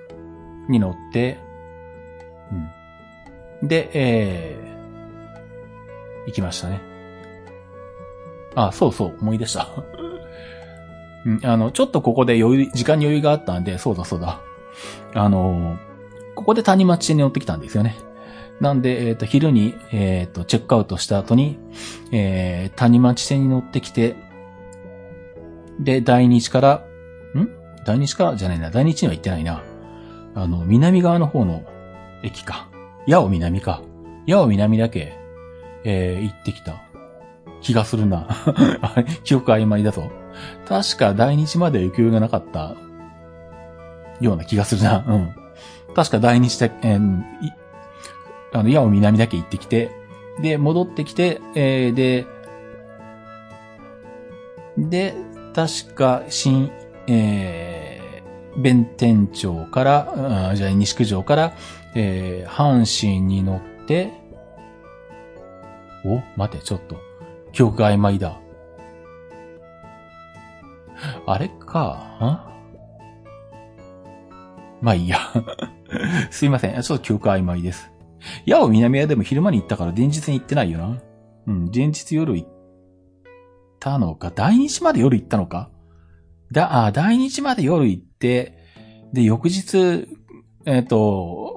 に乗って、で、えー、行きましたね。あ、そうそう、思い出した。うん、あの、ちょっとここで余裕、時間に余裕があったんで、そうだそうだ。あの、ここで谷町線に乗ってきたんですよね。なんで、えっ、ー、と、昼に、えっ、ー、と、チェックアウトした後に、えー、谷町線に乗ってきて、で、大日から、ん？大日からじゃないな、大日には行ってないな。あの、南側の方の駅か。八尾南か。矢尾南だけ、えー、行ってきた気がするな。記憶曖昧だぞ。確か大日まで行くがなかったような気がするな。うん。確か大日で、えー、あの、矢尾南だけ行ってきて、で、戻ってきて、えー、で、で、確か、新、えー、弁天町から、じゃあ西九条から、えー、阪神に乗って、お待て、ちょっと。記憶が曖昧だ。あれか、ん？まあいいや。すいません。ちょっと記憶曖昧です。矢を南屋でも昼間に行ったから前日に行ってないよな。うん、前日夜行ったのか。大日まで夜行ったのかだ、あ、大日まで夜行って、で、翌日、えっ、ー、と、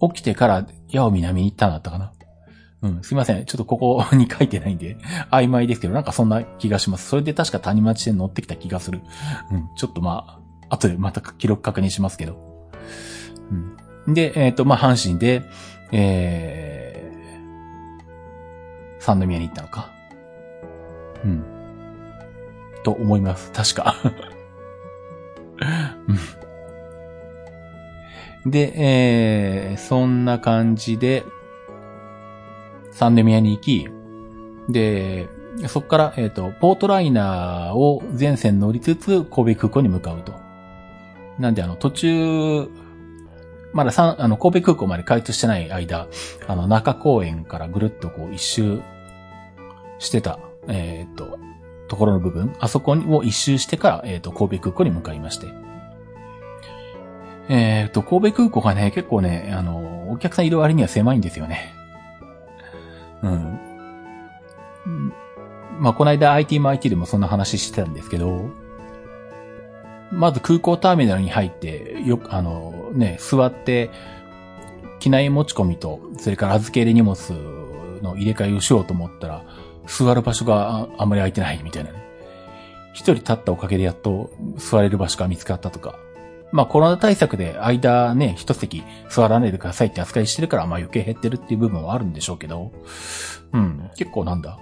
起きてから矢を南に行ったんだったかな？うん、すいません。ちょっとここに書いてないんで、曖昧ですけど、なんかそんな気がします。それで確か谷町で乗ってきた気がする。うん、ちょっとまあ、後でまた記録確認しますけど。うん。で、えっ、ー、と、まあ、阪神で、えー、三宮に行ったのか。うん。と思います。確か。うんで、えー、そんな感じで、サンデミアに行き、で、そこから、えっ、ー、と、ポートライナーを全線乗りつつ、神戸空港に向かうと。なんで、あの、途中、まださあの、神戸空港まで開通してない間、あの、中公園からぐるっとこう一周してた、えっ、ー、と、ところの部分、あそこを一周してから、えっ、ー、と、神戸空港に向かいまして。えっ、と、神戸空港がね、結構ね、あの、お客さんいる割には狭いんですよね。うん。まあ、この間 IT も IT でもそんな話してたんですけど、まず空港ターミナルに入って、よく、あの、ね、座って、機内持ち込みと、それから預け入れ荷物の入れ替えをしようと思ったら、座る場所があんまり空いてないみたいなね。一人立ったおかげでやっと座れる場所が見つかったとか。まあコロナ対策で間ね、一席座らないでくださいって扱いしてるから、まあ余計減ってるっていう部分はあるんでしょうけど、うん、結構なんだ。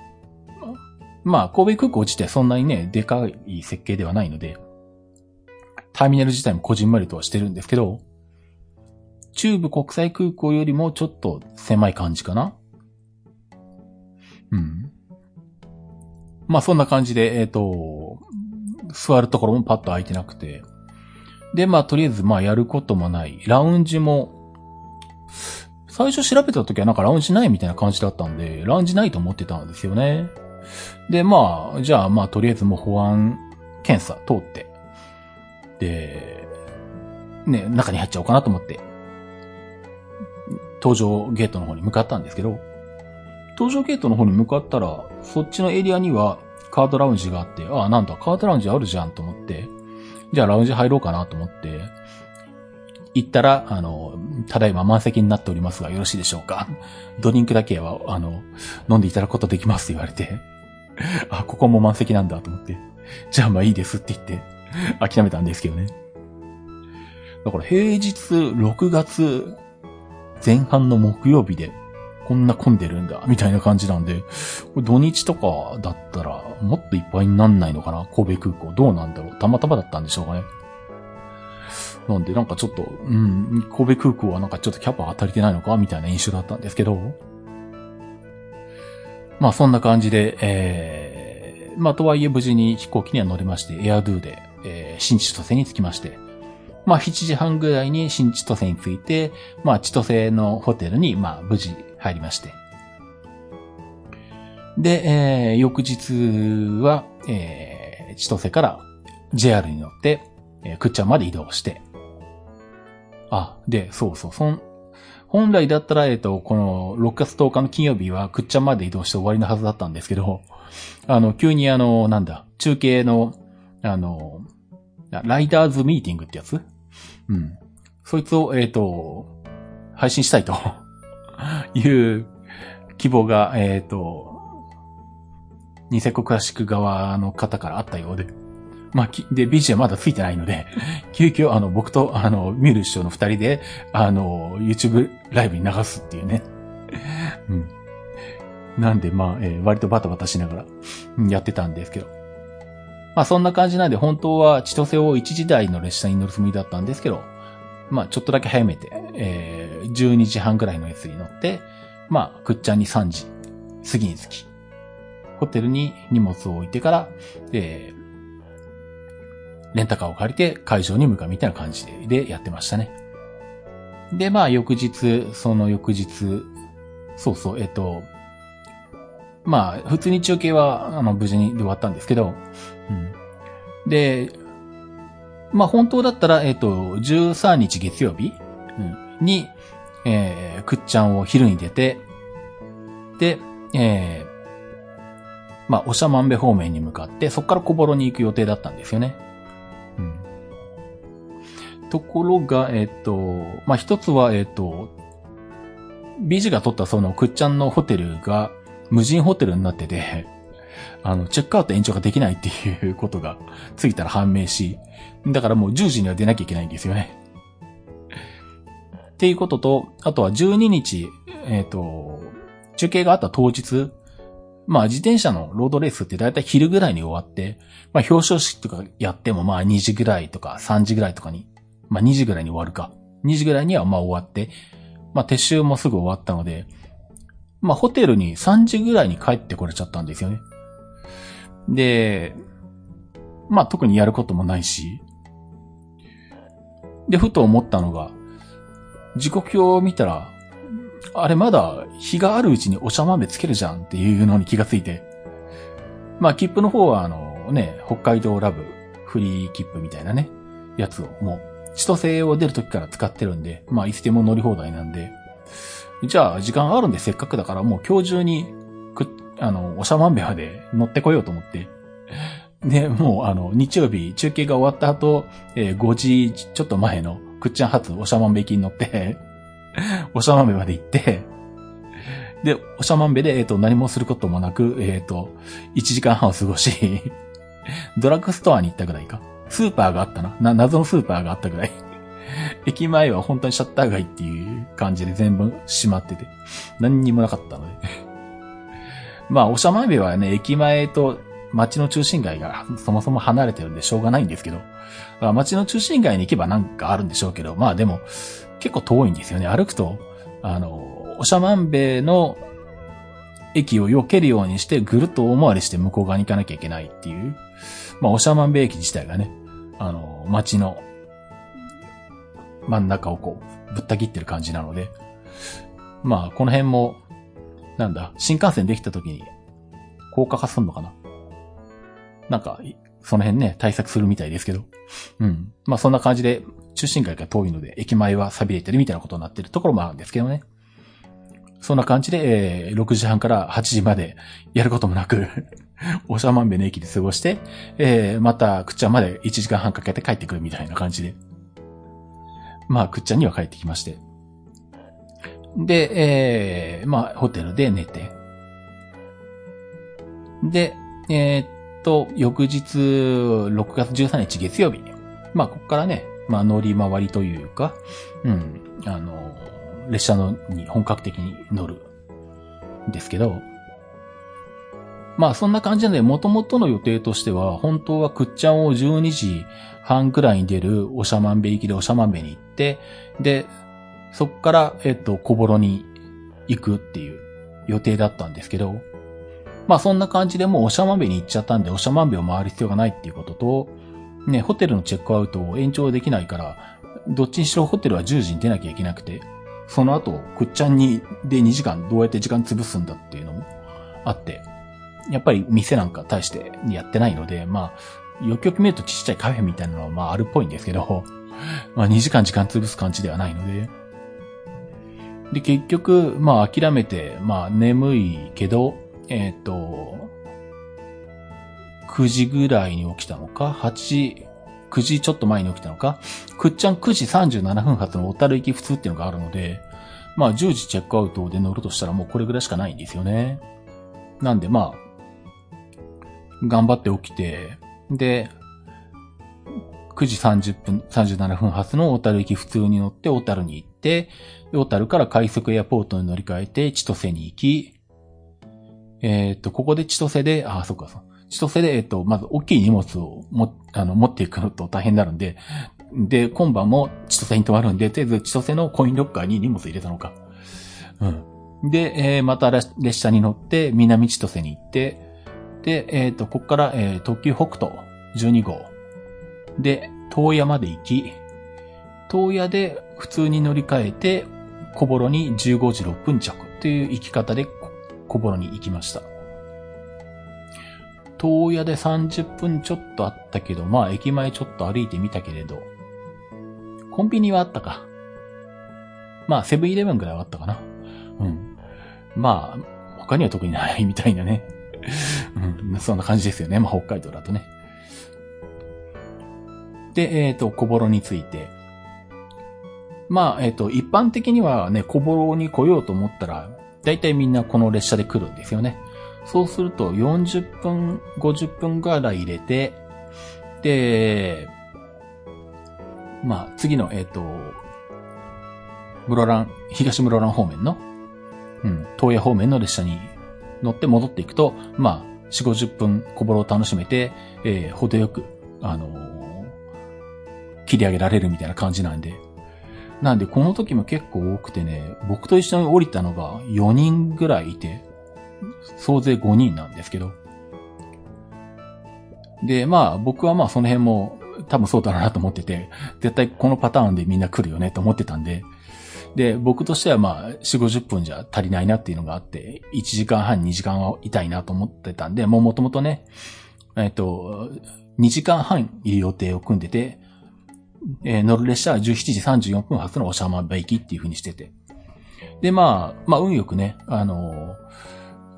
まあ神戸空港自体そんなにね、でかい設計ではないので、ターミナル自体もこじんまりとはしてるんですけど、中部国際空港よりもちょっと狭い感じかなうん。まあそんな感じで、えっ、ー、と、座るところもパッと空いてなくて、で、まあ、とりあえず、まあ、やることもない。ラウンジも、最初調べた時はなんかラウンジないみたいな感じだったんで、ラウンジないと思ってたんですよね。で、まあ、じゃあ、まあ、とりあえずもう保安検査通って、で、ね、中に入っちゃおうかなと思って、搭乗ゲートの方に向かったんですけど、搭乗ゲートの方に向かったら、そっちのエリアにはカードラウンジがあって、ああ、なんだ、カードラウンジあるじゃんと思って、じゃあラウンジ入ろうかなと思って、行ったら、あの、ただいま満席になっておりますがよろしいでしょうかドリンクだけは、あの、飲んでいただくことできますって言われて、あ、ここも満席なんだと思って、じゃあまあいいですって言って、諦めたんですけどね。だから平日6月前半の木曜日でこんな混んでるんだ、みたいな感じなんで、土日とかだったら、もっといっぱいになんないのかな？神戸空港。どうなんだろう？たまたまだったんでしょうかね。なんで、なんかちょっと、うん、神戸空港はなんかちょっとキャパ当たりてないのか？みたいな印象だったんですけど。まあそんな感じで、えー、まあとはいえ無事に飛行機には乗れまして、エアドゥで、えー、新千歳に着きまして。まあ7時半ぐらいに新千歳に着いて、まあ千歳のホテルに、まあ無事入りまして。で、えー、翌日は、えー、千歳から JR に乗って、えー、くっちゃんまで移動して。あ、で、そうそう、そん、本来だったら、えっ、ー、と、この6月10日の金曜日はくっちゃんまで移動して終わりのはずだったんですけど、あの、急にあの、なんだ、中継の、あの、ライダーズミーティングってやつ？うん。そいつを、えっ、ー、と、配信したいと いう希望が、えっ、ー、と、ニセコクラシック側の方からあったようで。まあ、で、BGM まだついてないので、急遽、あの、僕と、あの、ミュール師匠の二人で、あの、YouTube ライブに流すっていうね。うん。なんで、まあ、えー、割とバタバタしながら、やってたんですけど。まあ、そんな感じなんで、本当は千歳を1時台の列車に乗るつもりだったんですけど、まあ、ちょっとだけ早めて、えー、12時半ぐらいのやつに乗って、まあ、くっちゃんに3時過ぎに着き、ホテルに荷物を置いてから、えー、レンタカーを借りて会場に向かうみたいな感じでやってましたね。で、まあ、翌日、その翌日、そうそう、えっ、と、まあ、普通に中継は、あの、無事に終わったんですけど、うん。で、まあ、本当だったら、えっ、と、13日月曜日、うん、に、えー、くっちゃんを昼に出て、で、えー、まあ、おしゃまんべ方面に向かって、そこから小幌に行く予定だったんですよね。うん。ところが、えっ、と、まあ、一つは、えっ、と、ビジが取ったそのくっちゃんのホテルが無人ホテルになってて、あの、チェックアウト延長ができないっていうことが過ぎたら判明し、だからもう10時には出なきゃいけないんですよね。っていうことと、あとは12日、えっ、ー、と、中継があった当日、まあ自転車のロードレースってだいたい昼ぐらいに終わって、まあ表彰式とかやってもまあ2時ぐらいとか3時ぐらいとかに、まあ2時ぐらいに終わるか。2時ぐらいにはまあ終わって、まあ撤収もすぐ終わったので、まあホテルに3時ぐらいに帰ってこれちゃったんですよね。で、まあ特にやることもないし、で、ふと思ったのが、時刻表を見たら、あれまだ日があるうちにおしゃ豆つけるじゃんっていうのに気がついて。まあ、切符の方はあのね、北海道ラブフリー切符みたいなね、やつをもう、千歳を出る時から使ってるんで、まあ、いつでも乗り放題なんで、じゃあ時間あるんでせっかくだからもう今日中に、あの、おしゃまんべまで乗ってこようと思って、で、もうあの、日曜日中継が終わった後、えー、5時ちょっと前のくっちゃん初おしゃまんべきに乗って おしゃまんべまで行って、で、おしゃまんべで、えっ、ー、と、何もすることもなく、えっ、ー、と、1時間半を過ごし ドラッグストアに行ったぐらいか。スーパーがあったな。な、謎のスーパーがあったぐらい駅前は本当にシャッター街っていう感じで全部閉まってて、何にもなかったのでまあ、おしゃまんべはね、駅前と街の中心街がそもそも離れてるんでしょうがないんですけど、街の中心街に行けばなんかあるんでしょうけど、まあでも結構遠いんですよね。歩くと、あの、おしゃまんべの駅を避けるようにしてぐるっと大回りして向こう側に行かなきゃいけないっていう、まあおしゃまんべ駅自体がね、あの、街の真ん中をこう、ぶった切ってる感じなので、まあこの辺も、なんだ、新幹線できた時に高架化すんのかな？なんか、その辺ね、対策するみたいですけど。うん。まあそんな感じで、中心街が遠いので、駅前は錆びれてるみたいなことになってるところもあるんですけどね。そんな感じで、えー、6時半から8時までやることもなく おしゃまんべの駅で過ごして、えー、また、くっちゃんまで1時間半かけて帰ってくるみたいな感じで。まあ、くっちゃんには帰ってきまして。で、えー、まあ、ホテルで寝て。で、えー、と、翌日、6月13日月曜日。まあ、ここからね、まあ、乗り回りというか、うん、あの、列車のに本格的に乗るんですけど、まあそんな感じなので、元々の予定としては、本当はくっちゃんを12時半くらいに出るおしゃまんべ行きでおしゃまんべに行って、で、そっから、えっと、小幌に行くっていう予定だったんですけど、まあそんな感じでもうおしゃまんべに行っちゃったんで、おしゃまんべを回る必要がないっていうことと、ね、ホテルのチェックアウトを延長できないから、どっちにしろホテルは10時に出なきゃいけなくて、その後、くっちゃんに、で2時間どうやって時間潰すんだっていうのもあって、やっぱり店なんか大してやってないので、まあ、よくよく見るとちっちゃいカフェみたいなのはまああるっぽいんですけど、まあ2時間時間潰す感じではないので、で、結局、まあ諦めて、まあ眠いけど、えっ、ー、と、9時ぐらいに起きたのか、8時、9時ちょっと前に起きたのか、くっちゃん9時37分発の小樽行き普通っていうのがあるので、まあ10時チェックアウトで乗るとしたらもうこれぐらいしかないんですよね。なんでまあ、頑張って起きて、で、9時30分、37分発の小樽行き普通に乗って小樽に行ってて、小樽から快速エアポートに乗り換えて千歳に行き、えっ、と、ここで千歳で、あ、そっか、そう。千歳で、えっ、と、まず大きい荷物をも、あの、持っていくのと大変になるんで、で、今晩も千歳に泊まるんで、とりあえず千歳のコインロッカーに荷物入れたのか。うん。で、えーまた列車に乗って、南千歳に行って、で、えっ、と、ここから、えー特急北斗12号。で、東野まで行き、東野で普通に乗り換えて、小幌に15時6分着という行き方で小幌に行きました。東野で30分ちょっとあったけど、まあ駅前ちょっと歩いてみたけれど、コンビニはあったか。まあセブンイレブンぐらいはあったかな。うん。まあ、他には特にないみたいなね。うん、そんな感じですよね。まあ北海道だとね。で、えっ、と、小幌について。まあ、えっ、と、一般的にはね、小幌に来ようと思ったら、だいたいみんなこの列車で来るんですよね。そうすると、40分、50分ぐらい入れて、で、まあ、次の、えっ、と、室蘭、東室蘭方面の、うん、東野方面の列車に乗って戻っていくと、まあ、4、50分小幌を楽しめて、えー、程よく、あのー切り上げられるみたいな感じなんで。なんで、この時も結構多くてね、僕と一緒に降りたのが4人ぐらいいて、総勢5人なんですけど。で、まあ、僕はまあその辺も多分そうだろうなと思ってて、絶対このパターンでみんな来るよねと思ってたんで、で、僕としてはまあ、4、50分じゃ足りないなっていうのがあって、1時間半、2時間はいたいなと思ってたんで、もう元々ね、えっと、2時間半いる予定を組んでて、えー乗る列車は17時34分発のおしゃまべ行きっていう風にしてて。で、まあ、まあ、運よくね、あの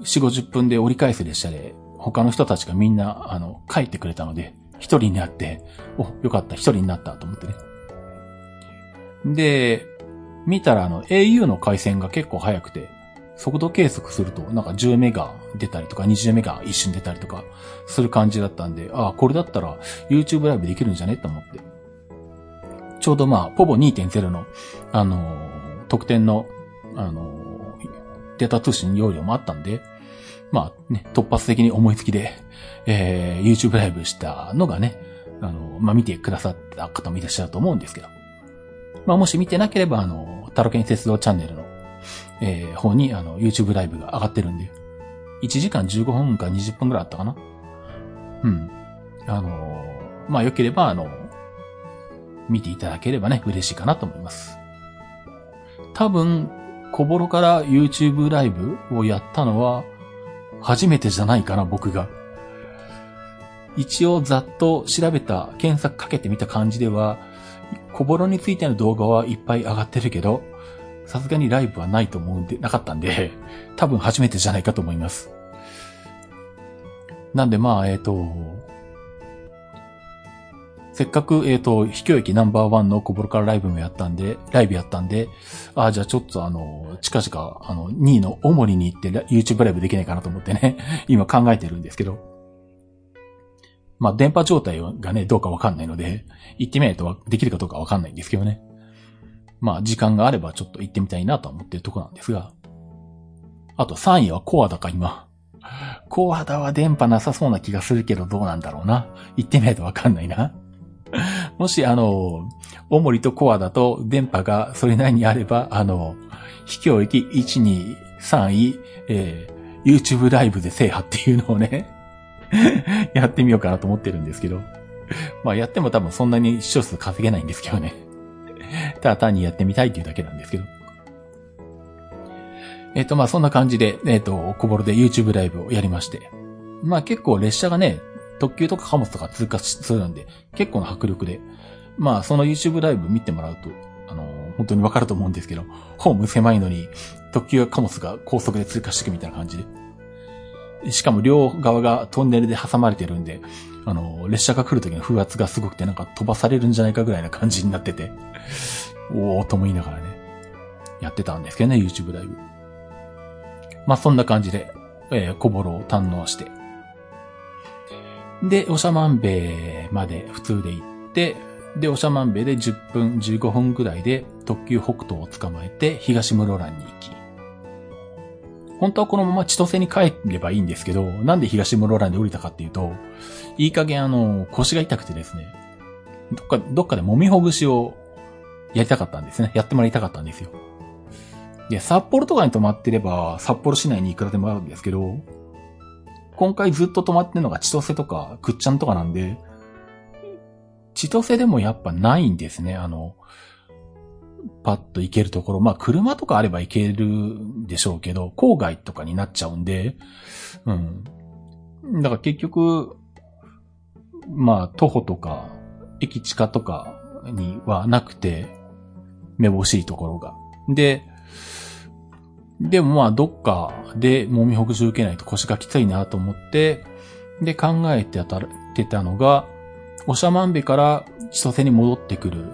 ー、4、50分で折り返す列車で、他の人たちがみんな、あの、帰ってくれたので、一人になって、お、よかった、一人になったと思ってね。で、見たらあの、au の回線が結構速くて、速度計測すると、なんか10メガ出たりとか、20メガ一瞬出たりとか、する感じだったんで、ああ、これだったら YouTube ライブできるんじゃね？と思って。ちょうどまあ、ポボ2.0の、あのー特典の、あのーデータ通信容量もあったんで、まあね、突発的に思いつきで、えー YouTube ライブしたのがね、あのまあ見てくださった方もいらっしゃると思うんですけど。まあもし見てなければ、あの、タロケン鉄道チャンネルの、えー方に、あの、YouTube ライブが上がってるんで、1時間15分か20分くらいあったかなうん。あのまあ良ければ、あの、見ていただければね、嬉しいかなと思います。多分、小幌から YouTube ライブをやったのは、初めてじゃないかな、僕が。一応ざっと調べた、検索かけてみた感じでは、小幌についての動画はいっぱい上がってるけど、さすがにライブはないと思うんで、なかったんで、多分初めてじゃないかと思います。なんでまあ、えっ、と、せっかく、えっ、と、秘境駅ナンバーワンの小幌からライブもやったんで、ライブやったんで、ああ、じゃあちょっとあの、近々、あの、2位の大森に行って YouTube ライブできないかなと思ってね、今考えてるんですけど。まあ、電波状態がね、どうかわかんないので、行ってみないとできるかどうかわかんないんですけどね。まあ、時間があればちょっと行ってみたいなと思ってるとこなんですが。あと3位はコアダか、今。コアダは電波なさそうな気がするけどどうなんだろうな。行ってみないとわかんないな。もし、あの、大森とコアだと電波がそれなりにあれば、あの、秘境駅1、2、3位、えー YouTube ライブで制覇っていうのをね、やってみようかなと思ってるんですけど。まあやっても多分そんなに視聴数稼げないんですけどね。ただ単にやってみたいっていうだけなんですけど。えっ、とまあそんな感じで、えっ、と、小幌で YouTube ライブをやりまして。まあ結構列車がね、特急とか貨物とか通過するんで、結構な迫力で。まあその YouTube ライブ見てもらうと、あの本当にわかると思うんですけど、ホーム狭いのに、特急や貨物が高速で通過していくみたいな感じで。しかも両側がトンネルで挟まれてるんで、あの、列車が来る時の風圧がすごくてなんか飛ばされるんじゃないかぐらいな感じになってて、おーとも言いながらね、やってたんですけどね、YouTube ライブ。まあそんな感じで、えー小幌を堪能して。で、おしゃまんべまで普通で行って、で、おしゃまんべで10分、15分ぐらいで特急北東を捕まえて東室蘭に行き、本当はこのまま千歳に帰ればいいんですけど、なんで東室蘭で降りたかっていうと、いい加減あの、腰が痛くてですね、どっか、どっかで揉みほぐしをやりたかったんですね。やってもらいたかったんですよ。で、札幌とかに泊まってれば、札幌市内にいくらでもあるんですけど、今回ずっと泊まってるのが千歳とか、くっちゃんとかなんで、千歳でもやっぱないんですね。あの、パッと行けるところ。まあ、車とかあれば行けるでしょうけど、郊外とかになっちゃうんで、うん。だから結局、まあ、徒歩とか、駅地下とかにはなくて、めぼしいところが。で、でもまあ、どっかで揉みほぐし受けないと腰がきついなと思って、で、考えてたてたのが、おしゃまんべから千歳に戻ってくる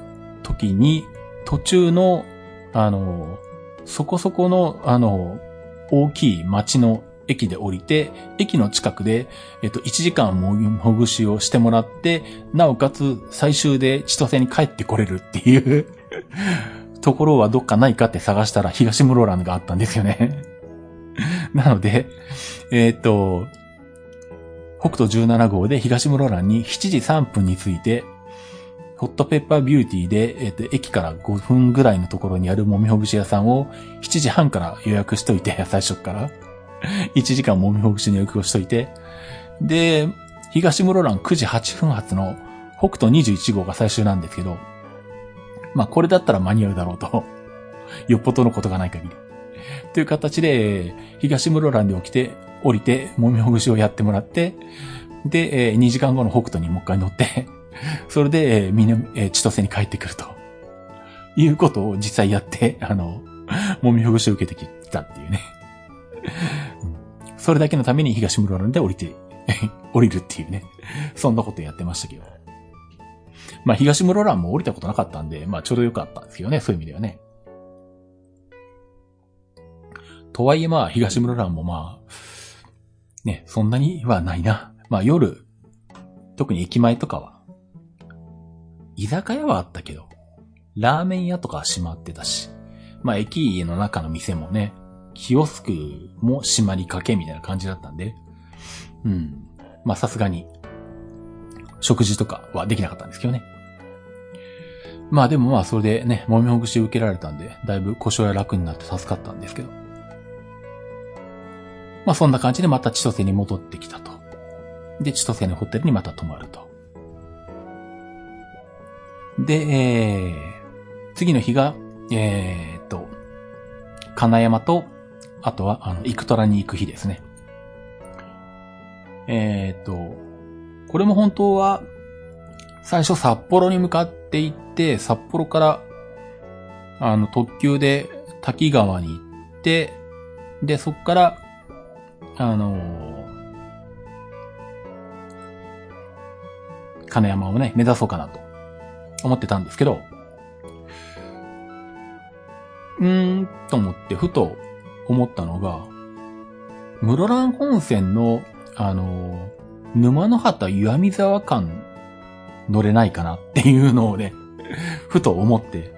時に、途中の、あの、そこそこの、あの、大きい町の駅で降りて、駅の近くで、えっと、1時間もみほぐしをしてもらって、なおかつ最終で千歳に帰ってこれるっていうところはどっかないかって探したら東室蘭があったんですよね なので、えっ、と、北斗17号で東室蘭に7時3分に着いて、ホットペッパービューティーで、えっ、と、駅から5分ぐらいのところにあるもみほぐし屋さんを7時半から予約しといて、最初から。1時間もみほぐしの予約をしといて。で、東室蘭9時8分発の北斗21号が最終なんですけど、まあこれだったら間に合うだろうと。よっぽどのことがない限り。という形で、東室蘭で起きて、降りて、もみほぐしをやってもらって、で、2時間後の北斗にもう一回乗って それで、みんな、千歳に帰ってくると。いうことを実際やって、あの、もみほぐしを受けてきたっていうね。それだけのために東室蘭で降りて、降りるっていうね。そんなことやってましたけど。まあ東室蘭も降りたことなかったんで、まあちょうどよかったんですけどね、そういう意味ではね。とはいえまあ東室蘭もまあ、ね、そんなにはないな。まあ夜、特に駅前とかは、居酒屋はあったけど、ラーメン屋とかは閉まってたし、まあ駅の中の店もね、キオスクも閉まりかけみたいな感じだったんで、うん。まあさすがに、食事とかはできなかったんですけどね。まあでもまあそれでね、揉みほぐし受けられたんで、だいぶ故障や楽になって助かったんですけど。まあそんな感じでまた千歳に戻ってきたと。で、千歳のホテルにまた泊まると。で、えー、次の日が、えー、と、金山と、あとは、あの、イクトラに行く日ですね。えー、と、これも本当は、最初札幌に向かって行って、札幌から、あの、特急で滝川に行って、で、そっから、あの金山をね、目指そうかなと思ってたんですけど、うーん、と思ってふと思ったのが、室蘭本線の、あの、沼の畑岩見沢間乗れないかなっていうのをね、ふと思って、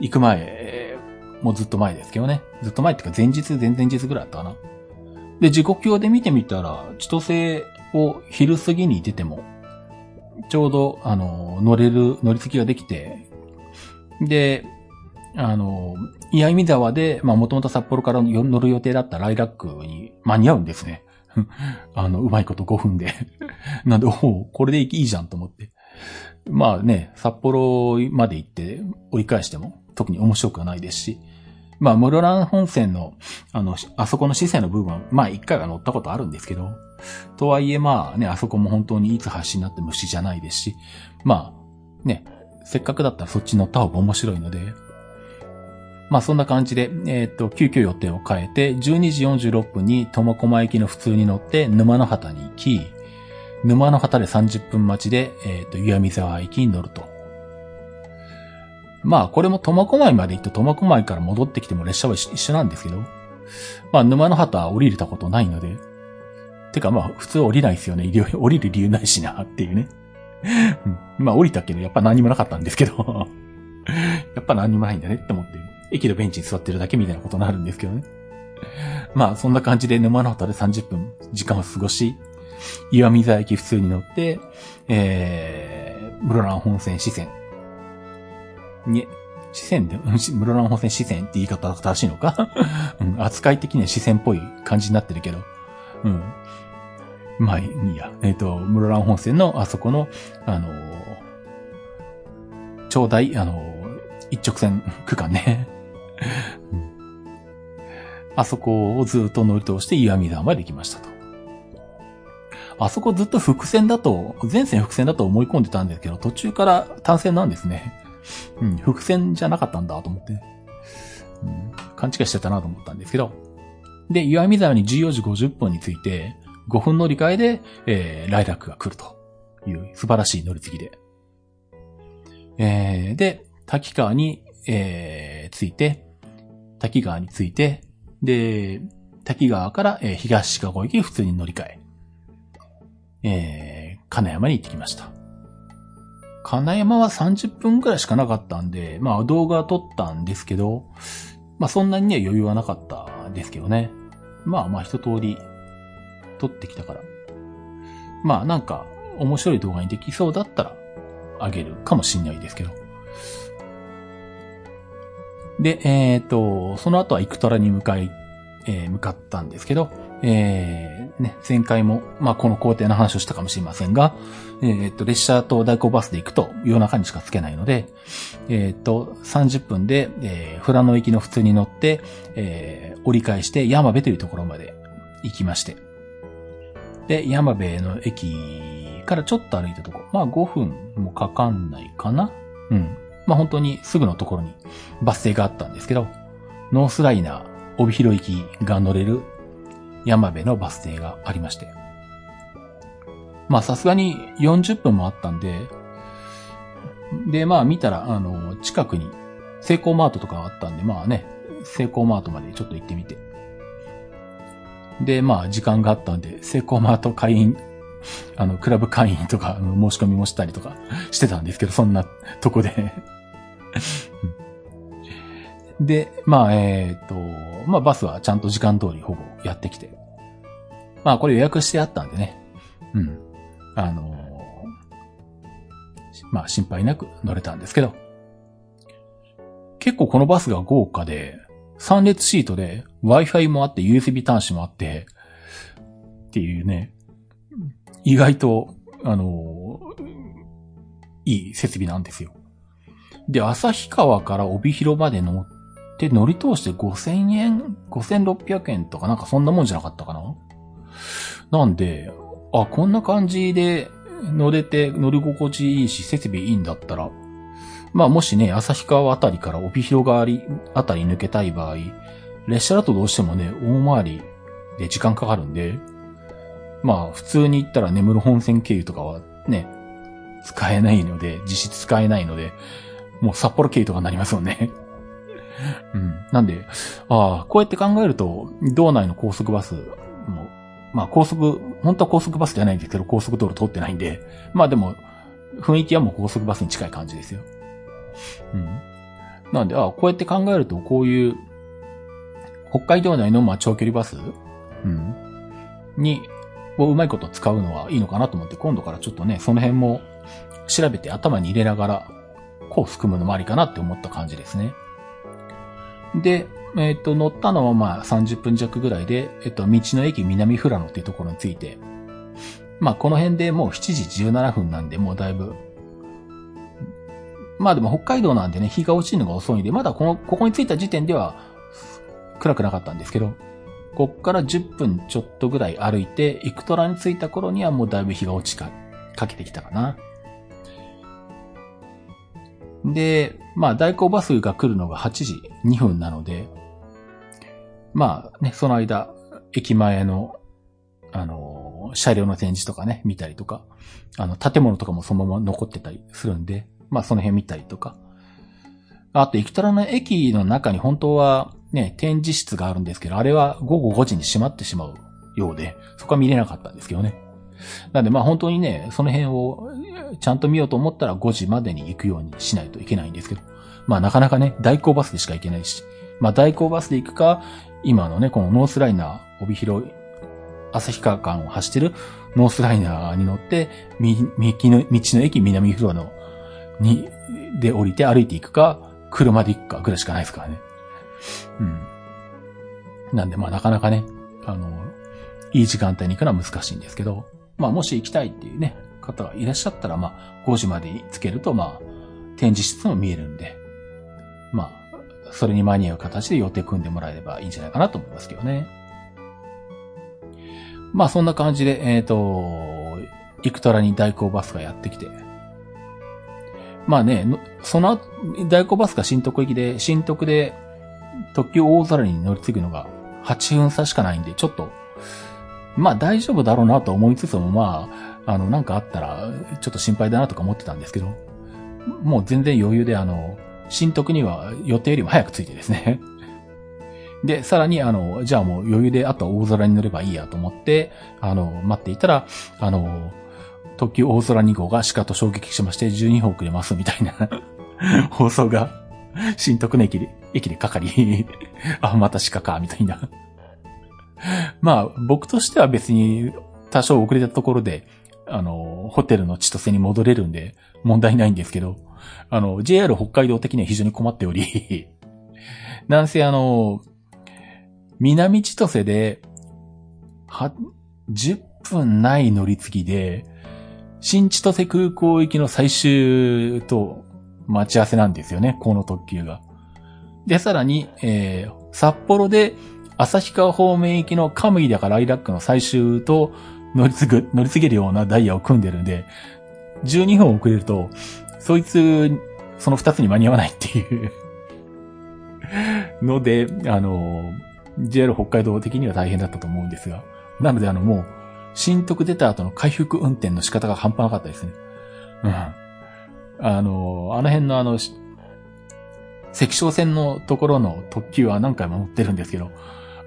行く前、もうずっと前ですけどね。ずっと前っていうか前日、前々日ぐらいだったかな。で、時刻表で見てみたら、千歳を昼過ぎに出ても、ちょうど、あの、乗れる、乗り継ぎができて、で、あの、岩見沢で、まあ、もともと札幌から乗る予定だったライラックに間に合うんですね。あの、うまいこと5分で。なんで、おこれでいいじゃんと思って。まあね、札幌まで行って追い返しても特に面白くはないですし、まあ、室蘭本線の、あの、あそこの市政の部分は、まあ一回は乗ったことあるんですけど、とはいえまあね、あそこも本当にいつ発信になって虫じゃないですし、まあ、ね、せっかくだったらそっち乗った方が面白いので、まあそんな感じで、えっ、ー、と、急遽予定を変えて、12時46分に苫小牧駅の普通に乗って沼の畑に行き、沼の畑で30分待ちで、えっ、ー、と、岩見沢駅に乗ると。まあこれも苫小牧まで行って苫小牧から戻ってきても列車は一緒なんですけど、まあ沼の畑は降りれたことないので、てかまあ普通降りないですよね。降りる理由ないしなっていうね。まあ降りたけど、やっぱ何もなかったんですけど、やっぱ何もないんだねって思って、駅のベンチに座ってるだけみたいなことになるんですけどね。まあ、そんな感じで沼の畑で30分時間を過ごし、岩見沢駅普通に乗って、えー、室蘭本線支線に、四川で、室蘭本線四川って言い方正しいのか、うん、扱い的には四川っぽい感じになってるけど、うん。まあ、いいや。えっ、ー、と、室蘭本線のあそこの、あのー、ちょうだい、あのー、一直線区間ね。あそこをずっと乗り通して岩見沢まで行きましたと。あそこずっと伏線だと、前線伏線だと思い込んでたんですけど、途中から単線なんですね。うん、伏線じゃなかったんだと思って、うん、勘違いしてたなと思ったんですけど。で、岩見沢に14時50分について、5分乗り換えで、えー、ライラックが来るという素晴らしい乗り継ぎで。えー、で、滝川に、えー、ついて、滝川について、で、滝川から、えー、東シカゴ行き普通に乗り換え、えー、金山に行ってきました。金山は30分くらいしかなかったんで、まあ動画撮ったんですけど、まあそんなにね余裕はなかったですけどね。まあまあ一通り撮ってきたから。まあなんか面白い動画にできそうだったらあげるかもしんないですけど。で、えっ、ー、と、その後はイクトラに向かい、えー、向かったんですけど、えー、ね、前回も、まあ、この工程の話をしたかもしれませんが、えー、と、列車と代行バスで行くと夜中にしかつけないので、えー、と、30分で、えー、富良野行きの普通に乗って、えー、折り返して山辺というところまで行きまして。で、山辺の駅からちょっと歩いたところ、まあ5分もかかんないかなうん。まあ本当にすぐのところにバス停があったんですけど、ノースライナー、帯広行きが乗れる山辺のバス停がありまして。まあさすがに40分もあったんで、で、まあ見たら、あの、近くにセイコーマートとかあったんで、まあね、セイコーマートまでちょっと行ってみて。で、まあ時間があったんで、セイコーマート会員、あの、クラブ会員とか申し込みもしたりとかしてたんですけど、そんなとこで で、まあ、えっ、ー、と、まあ、バスはちゃんと時間通りほぼやってきて。まあ、これ予約してあったんでね。うん。あの、まあ、心配なく乗れたんですけど。結構このバスが豪華で、3列シートで Wi-Fi もあって USB 端子もあって、っていうね、意外と、あの、いい設備なんですよ。で、旭川から帯広まで乗っで、乗り通して5000円 ?5600 円とかなんかそんなもんじゃなかったかな？なんで、あ、こんな感じで乗れて乗り心地いいし、設備いいんだったら、まあもしね、旭川あたりから帯広側あたり抜けたい場合、列車だとどうしてもね、大回りで時間かかるんで、まあ普通に行ったら根室本線経由とかはね、使えないので、実質使えないので、もう札幌経由とかになりますよね。うん。なんで、ああ、こうやって考えると、道内の高速バスも、まあ高速、本当は高速バスじゃないんですけど、高速道路通ってないんで、まあでも、雰囲気はもう高速バスに近い感じですよ。うん。なんで、ああ、こうやって考えると、こういう、北海道内のまあ長距離バス、うん、に、をうまいこと使うのはいいのかなと思って、今度からちょっとね、その辺も調べて頭に入れながら、コース組むのもありかなって思った感じですね。で、えっ、ー、と、乗ったのはまあ30分弱ぐらいで、えっ、ー、と、道の駅南富良野っていうところに着いて、まあこの辺でもう7時17分なんで、もうだいぶ、まあでも北海道なんでね、日が落ちるのが遅いんで、まだこの、ここに着いた時点では暗くなかったんですけど、こっから10分ちょっとぐらい歩いて、イクトラに着いた頃にはもうだいぶ日が落ちか、かけてきたかな。で、まあ、代行バスが来るのが8時2分なので、まあね、その間、駅前の、あの、車両の展示とかね、見たりとか、あの、建物とかもそのまま残ってたりするんで、まあ、その辺見たりとか。あと、駅トラの駅の中に本当はね、展示室があるんですけど、あれは午後5時に閉まってしまうようで、そこは見れなかったんですけどね。なんでまあ本当にね、その辺をちゃんと見ようと思ったら5時までに行くようにしないといけないんですけど。まあなかなかね、代行バスでしか行けないし。まあ代行バスで行くか、今のね、このノースライナー、帯広、旭川間を走ってるノースライナーに乗って、右の、道の駅南フロアの、に、で降りて歩いていくか、車で行くかぐらいしかないですからね。うん。なんでまあなかなかね、あの、いい時間帯に行くのは難しいんですけど、まあもし行きたいっていうね、方がいらっしゃったら、まあ5時までつけると、まあ展示室も見えるんで、まあ、それに間に合う形で予定組んでもらえればいいんじゃないかなと思いますけどね。まあそんな感じで、えっ、ー、と、イクトラに代行バスがやってきて、まあね、その後代行バスが新徳駅で、新徳で特急大空に乗り継ぐのが8分差しかないんで、ちょっと、まあ大丈夫だろうなと思いつつも、まあ、あの、なんかあったら、ちょっと心配だなとか思ってたんですけど、もう全然余裕で、あの、新徳には予定よりも早く着いてですね。で、さらに、あの、じゃあもう余裕であとは大空に乗ればいいやと思って、あの、待っていたら、あの、特急大空2号が鹿と衝撃しまして12分遅れますみたいな 放送が、新徳の駅で、駅でかかりあ、また鹿か、みたいな。まあ、僕としては別に多少遅れたところで、あの、ホテルの千歳に戻れるんで問題ないんですけど、あの、JR 北海道的には非常に困っており なんせあの、南千歳で、は、10分ない乗り継ぎで、新千歳空港行きの最終と待ち合わせなんですよね、この特急が。で、さらに、えー、札幌で旭川方面行きのカムイだからライラックの最終と乗り継ぐ、乗り継げるようなダイヤを組んでるんで、12分遅れると、そいつ、その2つに間に合わないっていうので、あの、JR 北海道的には大変だったと思うんですが。なので、あの、もう、新徳出た後の回復運転の仕方が半端なかったですね。うん。あの、あの辺のあの、赤小線のところの特急は何回も乗ってるんですけど、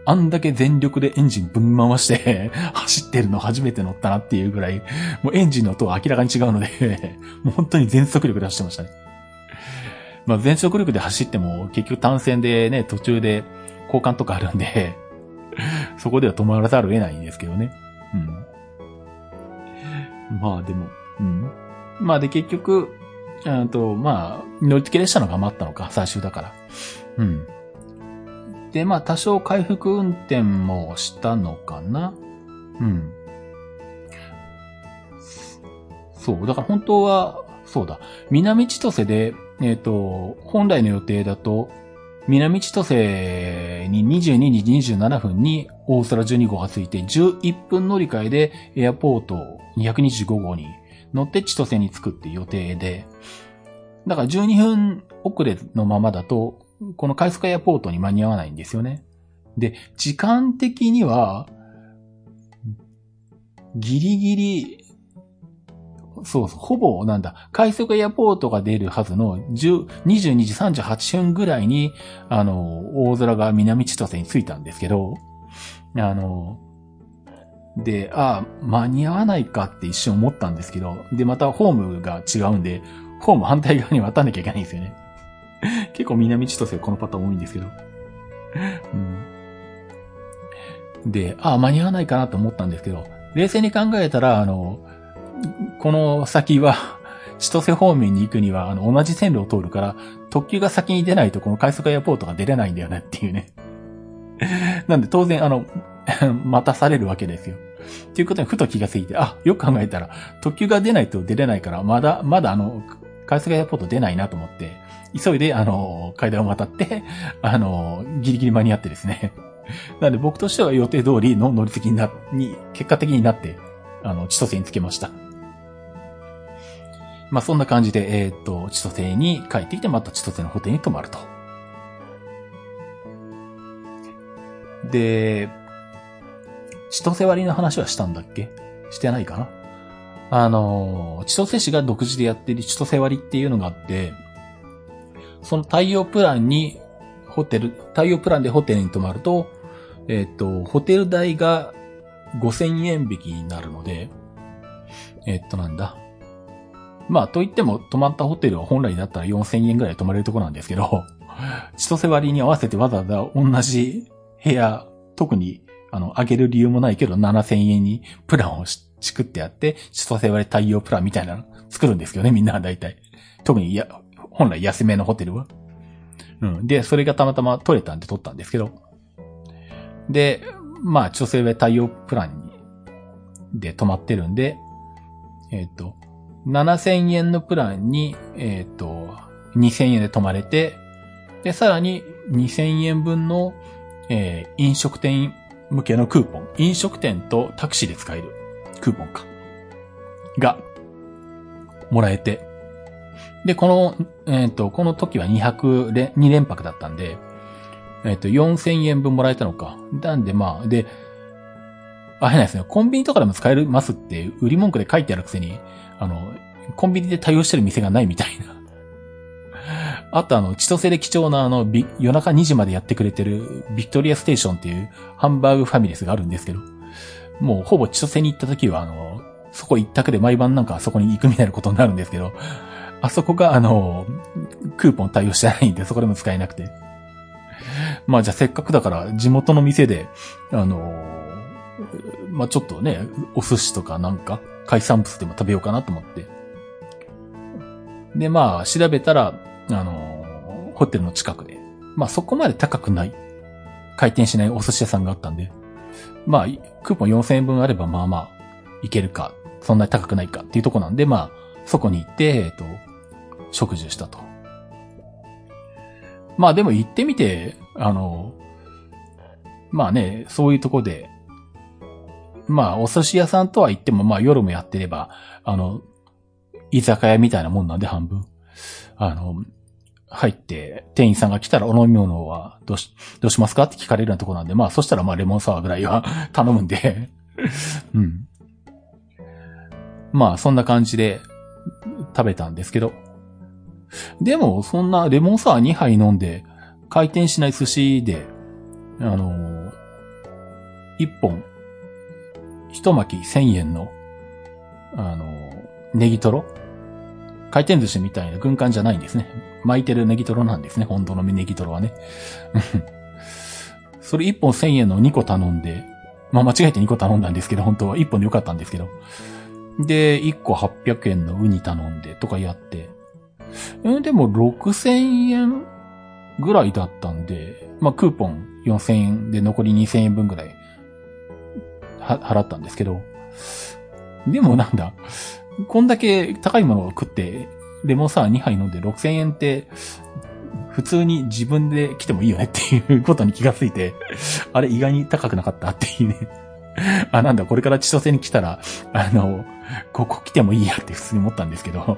あんだけ全力でエンジンぶん回して 走ってるの初めて乗ったなっていうぐらい、もうエンジンの音は明らかに違うので もう本当に全速力で走ってましたね。まあ全速力で走っても結局単線でね、途中で交換とかあるんで そこでは止まらざるを得ないんですけどね。うん。まあでも、うん。まあで結局、あと、まあ、乗り付け列車のが余ったのか、最終だから。うん。で、まあ、多少回復運転もしたのかなうん。そう。だから本当は、そうだ。南千歳で、えっ、ー、と、本来の予定だと、南千歳に22時27分に大空12号がついて、11分乗り換えでエアポート225号に乗って千歳に着くっていう予定で、だから12分遅れのままだと、この海スカエアポートに間に合わないんですよね。で、時間的には、ギリギリ、そうそう、ほぼなんだ、快速エアポートが出るはずの22時38分ぐらいに、あの、大空が南千歳に着いたんですけど、あの、で、ああ、間に合わないかって一瞬思ったんですけど、で、またホームが違うんで、ホーム反対側に渡んなきゃいけないんですよね。結構南千歳このパターン多いんですけど。うん、で、ああ、間に合わないかなと思ったんですけど、冷静に考えたら、あの、この先は、千歳方面に行くには、あの、同じ線路を通るから、特急が先に出ないとこの快速エアポートが出れないんだよねっていうね。なんで当然、あの、待たされるわけですよ。っていうことにふと気がついて、あ、よく考えたら、特急が出ないと出れないから、まだ、まだあの、快速エアポート出ないなと思って、急いで、あの、階段を渡って、あの、ギリギリ間に合ってですね。なので僕としては予定通りの乗り継ぎにな、に、結果的になって、あの、千歳につけました。まあそんな感じで、えっ、ー、と、千歳に帰ってきて、また千歳のホテルに泊まると。で、千歳割の話はしたんだっけ？してないかな？あの、千歳市が独自でやってる千歳割っていうのがあって、その対応プランに、ホテル、対応プランでホテルに泊まると、えっ、と、ホテル代が5000円引きになるので、えっとなんだ？まあ、と言っても、泊まったホテルは本来だったら4000円ぐらい泊まれるとこなんですけど、千歳割に合わせてわざわざ同じ部屋、特に、あの、上げる理由もないけど7000円にプランをし、しくってやって、千歳割対応プランみたいなの作るんですけどね、みんなは大体。特に、や、本来安めのホテルは。うん。で、それがたまたま取れたんで取ったんですけど。で、まあ、千歳割対応プランに、で泊まってるんで、えっ、ー、と、7000円のプランに、えっ、ー、と、2000円で泊まれて、で、さらに2000円分の、えー、飲食店向けのクーポン。飲食店とタクシーで使えるクーポンか。が、もらえて。で、この、えっ、ー、と、この時は200連、2連泊だったんで、えっ、ー、と、4000円分もらえたのか。なんで、まあ、で、あ、変なですね。コンビニとかでも使えますって、売り文句で書いてあるくせに、あの、コンビニで対応してる店がないみたいな。あとあの、千歳で貴重なあの、夜中2時までやってくれてるビクトリアステーションっていうハンバーグファミレスがあるんですけど、もうほぼ千歳に行った時はあの、そこ一択で毎晩なんかあそこに行くみたいなことになるんですけど、あそこがあの、クーポン対応してないんでそこでも使えなくて。まあじゃあせっかくだから地元の店で、あの、まあちょっとね、お寿司とかなんか海産物でも食べようかなと思って。で、まあ、調べたら、あの、ホテルの近くで、まあそこまで高くない、回転しないお寿司屋さんがあったんで、まあ、クーポン4000円分あればまあまあ、いけるか、そんなに高くないかっていうとこなんで、まあ、そこに行って、えっと、食事をしたと。まあでも行ってみて、あの、まあね、そういうとこで、まあ、お寿司屋さんとは言っても、まあ夜もやってれば、あの、居酒屋みたいなもんなんで半分。あの、入って、店員さんが来たらお飲み物はどうし、どうしますかって聞かれるようなとこなんで、まあそしたらまあレモンサワーぐらいは頼むんで うん。まあそんな感じで食べたんですけど。でもそんなレモンサワー2杯飲んで回転しない寿司で、あの1本一巻1000円の、あの、ネギトロ回転寿司みたいな軍艦じゃないんですね。巻いてるネギトロなんですね。本当のネギトロはね。それ1本1000円の2個頼んで、まあ間違えて2個頼んだんですけど、本当は1本でよかったんですけど。で、1個800円のウニ頼んでとかやって。えでも6000円ぐらいだったんで、まあクーポン4000円で残り2000円分ぐらい払ったんですけど、でもなんだ、こんだけ高いものを食って、レモンサワー2杯飲んで6000円って、普通に自分で来てもいいよねっていうことに気がついて、あれ意外に高くなかったっていうね。あ、なんだ、これから千歳に来たら、あの、ここ来てもいいやって普通に思ったんですけど。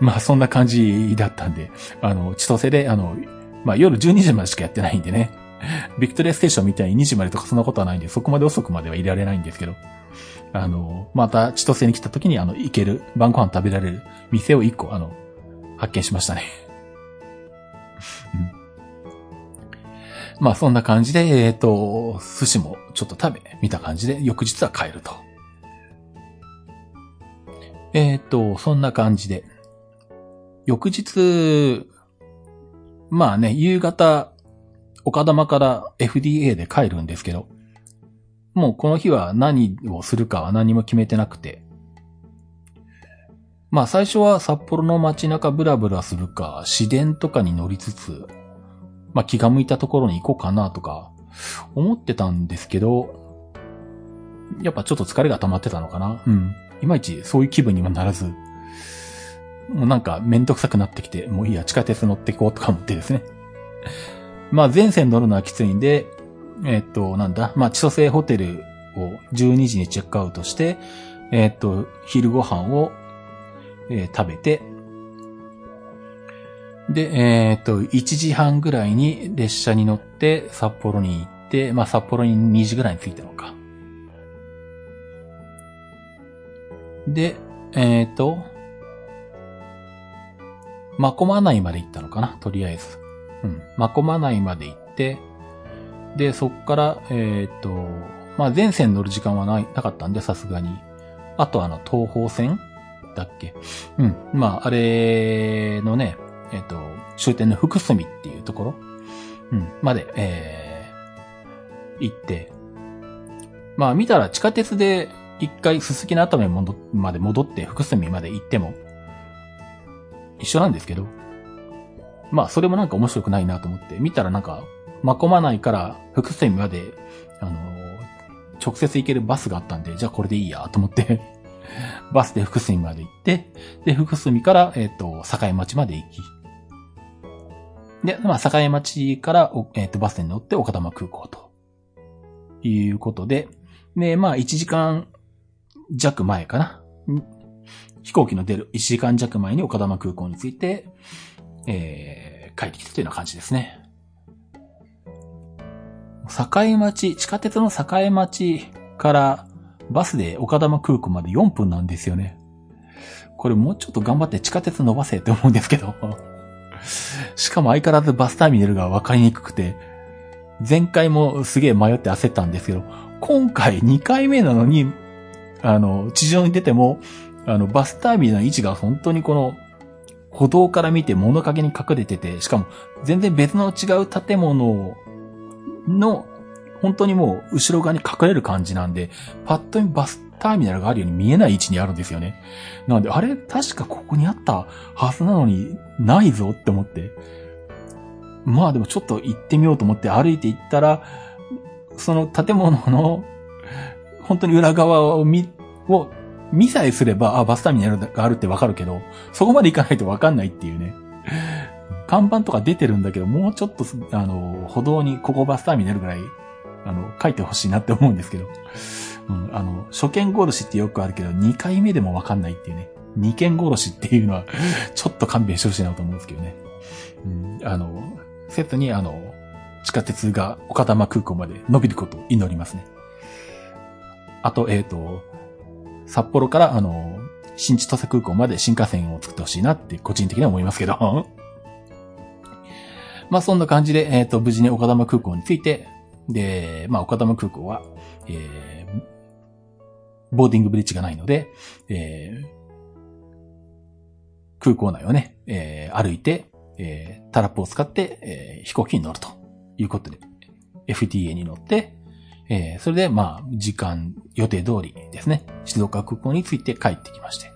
まあそんな感じだったんで、あの、千歳で、あの、まあ夜12時までしかやってないんでね。ビクトリアステーションみたいに2時までとかそんなことはないんで、そこまで遅くまではいられないんですけど、あの、また千歳に来た時にあの、行ける、晩ご飯食べられる店を1個、あの、発見しましたね。まあそんな感じで、えっ、ー、と、寿司もちょっと食べ、見た感じで、翌日は帰ると。えっ、ー、と、そんな感じで。翌日、まあね、夕方、岡玉から FDA で帰るんですけど、もうこの日は何をするかは何も決めてなくて、まあ最初は札幌の街中ブラブラするか、市電とかに乗りつつ、まあ気が向いたところに行こうかなとか思ってたんですけど、やっぱちょっと疲れが溜まってたのかなうん。いまいちそういう気分にもならず、もうなんかめんどくさくなってきて、もういいや、地下鉄乗っていこうとか思ってですね。まあ全線乗るのはきついんで、えっ、と、なんだ、まあ千歳ホテルを12時にチェックアウトして、えっ、と、昼ご飯を、えー、食べて、で、えっ、と、1時半ぐらいに列車に乗って札幌に行って、まあ札幌に2時ぐらいに着いたのか。で、えっ、と、まこまないまで行ったのかな、とりあえず。うん。まこまないまで行って、で、そっから、えっ、ー、と、まあ全線乗る時間はない、なかったんで、さすがに。あとあの、東方線？だっけ？うん。まあ、あれのね、えっ、と、終点の福住っていうところ、うん、まで、えー、行って、まあ見たら地下鉄で一回すすきの頭にまで戻って福住まで行っても、一緒なんですけど、まあそれもなんか面白くないなと思って、見たらなんか、まこまないから福住まで、あの直接行けるバスがあったんで、じゃあこれでいいやと思って バスで福住まで行って、で、福住から、えっ、ー、と、境町まで行き、で、まあ、境町から、えっ、ー、と、バスに乗って岡玉空港と。いうことで、で、まあ、1時間弱前かな。飛行機の出る1時間弱前に岡玉空港に着いて、えー、帰ってきたというような感じですね。境町、地下鉄の境町からバスで岡玉空港まで4分なんですよね。これもうちょっと頑張って地下鉄伸ばせって思うんですけど。しかも相変わらずバスターミナルが分かりにくくて、前回もすげえ迷って焦ったんですけど、今回2回目なのに、あの、地上に出ても、あの、バスターミナルの位置が本当にこの、歩道から見て物陰に隠れてて、しかも全然別の違う建物の、本当にもう後ろ側に隠れる感じなんで、パッと見バスターミナルがあるように見えない位置にあるんですよね。なので、あれ確かここにあったはずなのにないぞって思って。まあでもちょっと行ってみようと思って歩いて行ったら、その建物の本当に裏側を見、を見さえすれば、あ、バスターミナルがあるってわかるけど、そこまで行かないとわかんないっていうね。看板とか出てるんだけど、もうちょっと、あの、歩道にここバスターミナルぐらい、あの、書いてほしいなって思うんですけど。うん、あの、初見殺しってよくあるけど、2回目でもわかんないっていうね。2件殺しっていうのは、ちょっと勘弁してほしいなと思うんですけどね。うん、あの、説にあの、地下鉄が岡玉空港まで伸びることを祈りますね。あと、えっ、ー、と、札幌からあの、新千歳空港まで新幹線を作ってほしいなって個人的には思いますけど。まあそんな感じで、えっ、ー、と、無事に岡玉空港に着いて、で、まあ岡玉空港は、えー、ボーディングブリッジがないので、えー、空港内をね、えー、歩いて、えー、タラップを使って、えー、飛行機に乗るということで、FTA に乗って、えー、それで、まあ、時間、予定通りですね、静岡空港に着いて帰ってきまして。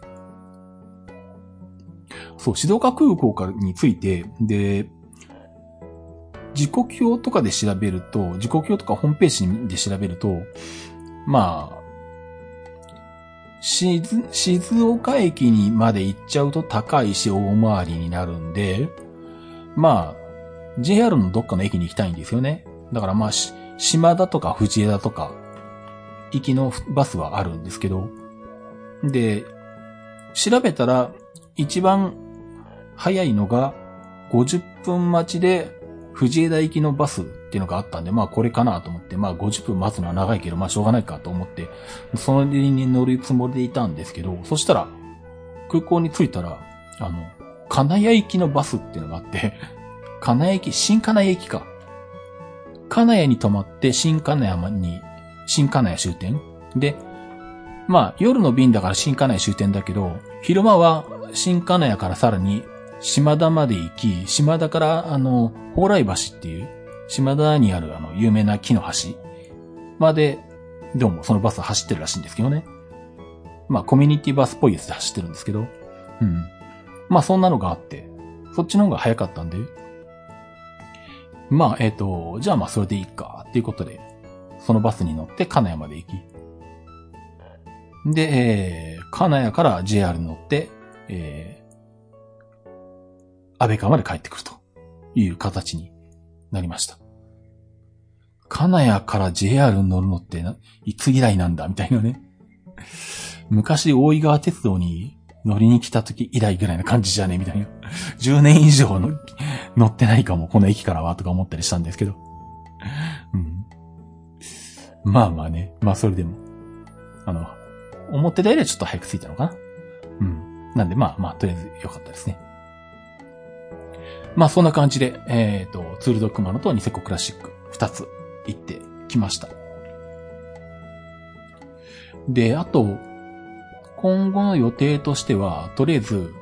そう、静岡空港からについて、で、時刻表とかで調べると、時刻表とかホームページで調べると、まあ、静、岡駅にまで行っちゃうと高いし大回りになるんで、まあ、JR のどっかの駅に行きたいんですよね。だからまあ、島田とか藤枝とか、行きのバスはあるんですけど、で、調べたら、一番早いのが、50分待ちで、藤枝行きのバスっていうのがあったんで、まあこれかなと思って、まあ50分待つのは長いけど、まあしょうがないかと思って、そのに乗るつもりでいたんですけど、そしたら、空港に着いたら、あの、金谷行きのバスっていうのがあって、金谷駅、新金谷駅か。金谷に泊まって新金谷に、新金谷終点で、まあ夜の便だから新金谷終点だけど、昼間は新金谷からさらに島田まで行き、島田からあの、蓬莱橋っていう、島田にあるあの、有名な木の橋まで、どうもそのバス走ってるらしいんですけどね。まあコミュニティバスっぽいやつで走ってるんですけど、うん。まあそんなのがあって、そっちの方が早かったんで、まあ、えっ、ー、と、じゃあまあそれでいいか、っていうことで、そのバスに乗って金谷まで行き、で、えー、金谷から JR に乗って、えー、安倍川まで帰ってくるという形になりました。金谷から JR に乗るのっていつ以来なんだみたいなね。昔大井川鉄道に乗りに来た時以来ぐらいな感じじゃねみたいな。10年以上の乗ってないかも、この駅からは、とか思ったりしたんですけど。うん。まあまあね。まあそれでも。あの、思ってたよりはちょっと早く着いたのかな。うん。なんでまあまあ、とりあえず良かったですね。まあそんな感じで、えっ、ー、と、ツールドクマノとニセコクラシック二つ行ってきました。で、あと、今後の予定としては、とりあえず、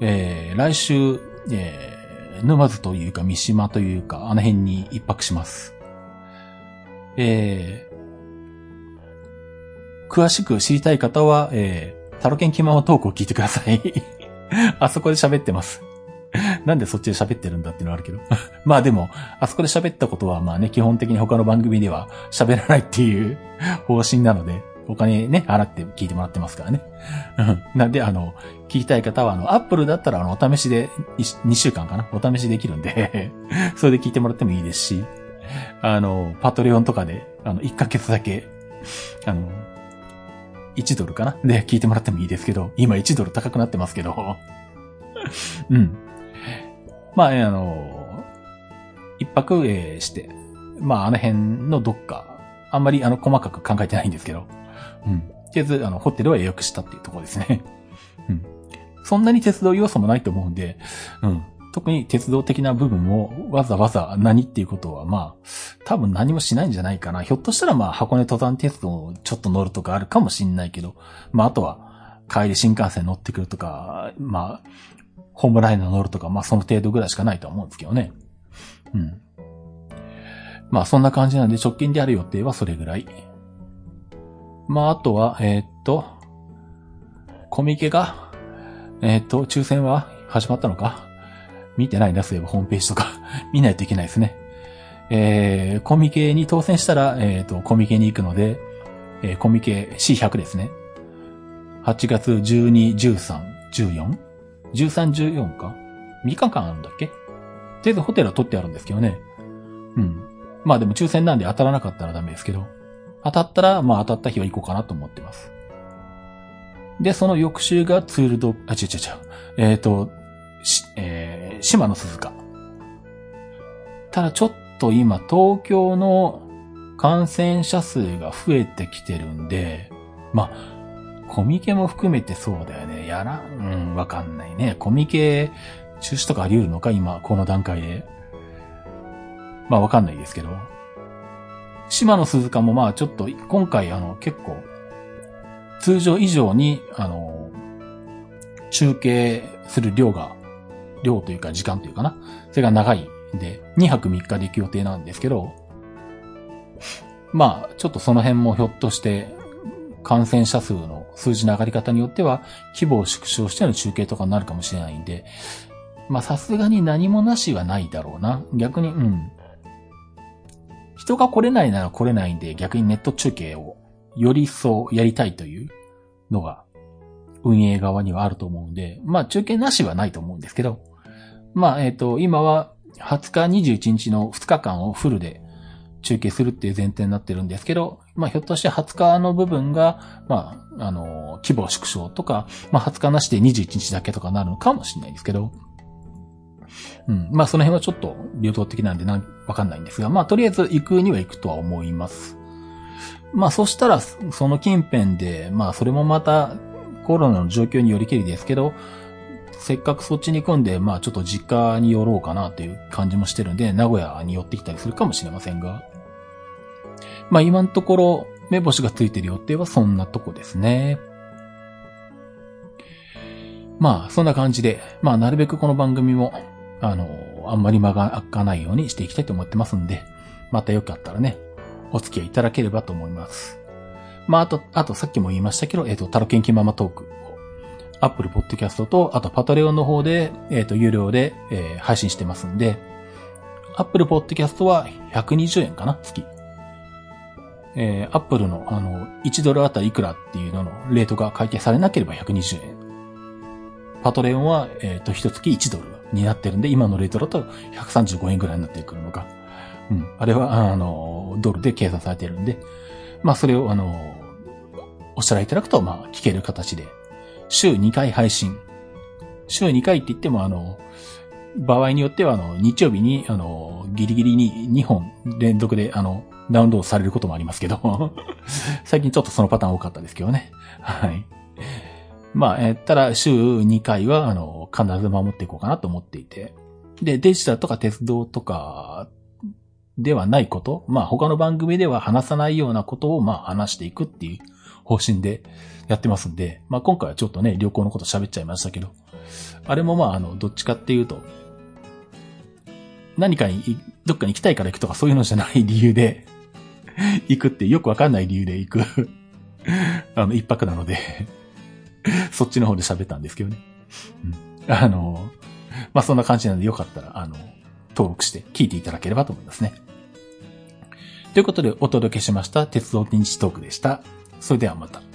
えー、来週、えー、沼津というか三島というか、あの辺に一泊します。えー、詳しく知りたい方は、えー、タロケン気ままトークを聞いてください。あそこで喋ってます。なんでそっちで喋ってるんだっていうのはあるけど。まあでも、あそこで喋ったことは、まあね、基本的に他の番組では 喋らないっていう方針なので、お金ね、払って聞いてもらってますからね。うんなんで、あの、聞きたい方は、あの、アップルだったら、あの、お試しで、2週間かな？お試しできるんでそれで聞いてもらってもいいですし、あの、パトレオンとかで、あの、1ヶ月だけ、あの、1ドルかな？で聞いてもらってもいいですけど、今1ドル高くなってますけど、うん。まあ、あの、一泊、して、まあ、あの辺のどっか、あんまりあの、細かく考えてないんですけど、うん。とりあえず、あの、ホテルは予約したっていうところですね。うん。そんなに鉄道要素もないと思うんで、うん。特に鉄道的な部分をわざわざ何っていうことは、まあ、多分何もしないんじゃないかな。ひょっとしたらまあ、箱根登山鉄道ちょっと乗るとかあるかもしんないけど、まあ、あとは、帰り新幹線乗ってくるとか、まあ、ホームライナー乗るとか、まあ、その程度ぐらいしかないと思うんですけどね。うん。まあ、そんな感じなんで、直近である予定はそれぐらい。まあ、あとは、えー、っと、コミケが、えー、っと、抽選は始まったのか？見てないな、そういえばホームページとか 見ないといけないですね。えー、コミケに当選したら、えっ、と、コミケに行くので、えー、コミケ C100 ですね。8月12、13、14 13、14か ?3 日間あるんだっけ？とりあえずホテルは取ってあるんですけどね。うん。まあでも抽選なんで当たらなかったらダメですけど。当たったら、まあ当たった日は行こうかなと思ってます。で、その翌週がツールド、あ、違う違う違う。えっ、ー、と、し、えー、島の鈴鹿。ただちょっと今東京の感染者数が増えてきてるんで、まあ、コミケも含めてそうだよね。やら、うん、わかんないね。コミケ中止とかあり得るのか？今、この段階で。まあわかんないですけど。島の鈴鹿もまあちょっと今回あの結構通常以上にあの中継する量が、量というか時間というかな。それが長いんで、2泊3日で行く予定なんですけど、まあ、ちょっとその辺もひょっとして、感染者数の数字の上がり方によっては、規模を縮小しての中継とかになるかもしれないんで、まあさすがに何もなしはないだろうな。逆に、うん。人が来れないなら来れないんで、逆にネット中継をより一層やりたいというのが、運営側にはあると思うんで、まあ中継なしはないと思うんですけど、まあ、えっ、ー、と、今は20日、21日の2日間をフルで中継するっていう前提になってるんですけど、まあ、ひょっとして20日の部分が、まあ、あの、規模縮小とか、まあ、20日なしで21日だけとかなるのかもしれないですけど、うん。まあ、その辺はちょっと流動的なんでな、わかんないんですが、まあ、とりあえず行くには行くとは思います。まあ、そしたら、その近辺で、まあ、それもまた、コロナの状況によりけりですけど、せっかくそっちに行くんで、まあ、ちょっと実家に寄ろうかなっていう感じもしてるんで、名古屋に寄ってきたりするかもしれませんが、まあ、今のところ、目星がついてる予定はそんなとこですね。まあ、そんな感じで、まあ、なるべくこの番組も、あの、あんまり間が空かないようにしていきたいと思ってますんで、またよかったらね、お付き合いいただければと思います。まあ、あと、あとさっきも言いましたけど、えっ、ー、と、タロケンキママトークを、 Apple Podcast と、あと Patreon の方で、えっ、ー、と、有料で、えー、配信してますんで、 Apple Podcast は120円かな月。えー、 Apple の、あの、1ドルあたりいくらっていうののレートが改定されなければ120円。 Patreon は、えっ、ー、と、一月1ドルになってるんで、今のレートだと135円ぐらいになってくるのか。うん。あれは、あの、ドルで計算されてるんで、まあ、それを、あの、おっしゃらいただくと、まあ、聞ける形で、週2回配信。週2回って言っても、あの、場合によっては、あの、日曜日に、あの、ギリギリに2本連続で、あの、ダウンロードされることもありますけど 最近ちょっとそのパターン多かったですけどね。はい。まあ、えったら週2回は、あの、必ず守っていこうかなと思っていて。で、デジタルとか鉄道とかではないこと、まあ他の番組では話さないようなことをまあ話していくっていう方針でやってますんで、まあ今回はちょっとね、旅行のこと喋っちゃいましたけど、あれもまああの、どっちかっていうと、何かに、どっかに行きたいから行くとかそういうのじゃない理由で、行くってよくわかんない理由で行く あの、一泊なので そっちの方で喋ったんですけどね。うん。あの、まあ、そんな感じなんでよかったら、あの、登録して聞いていただければと思いますね。ということでお届けしました鉄道認知トークでした。それではまた。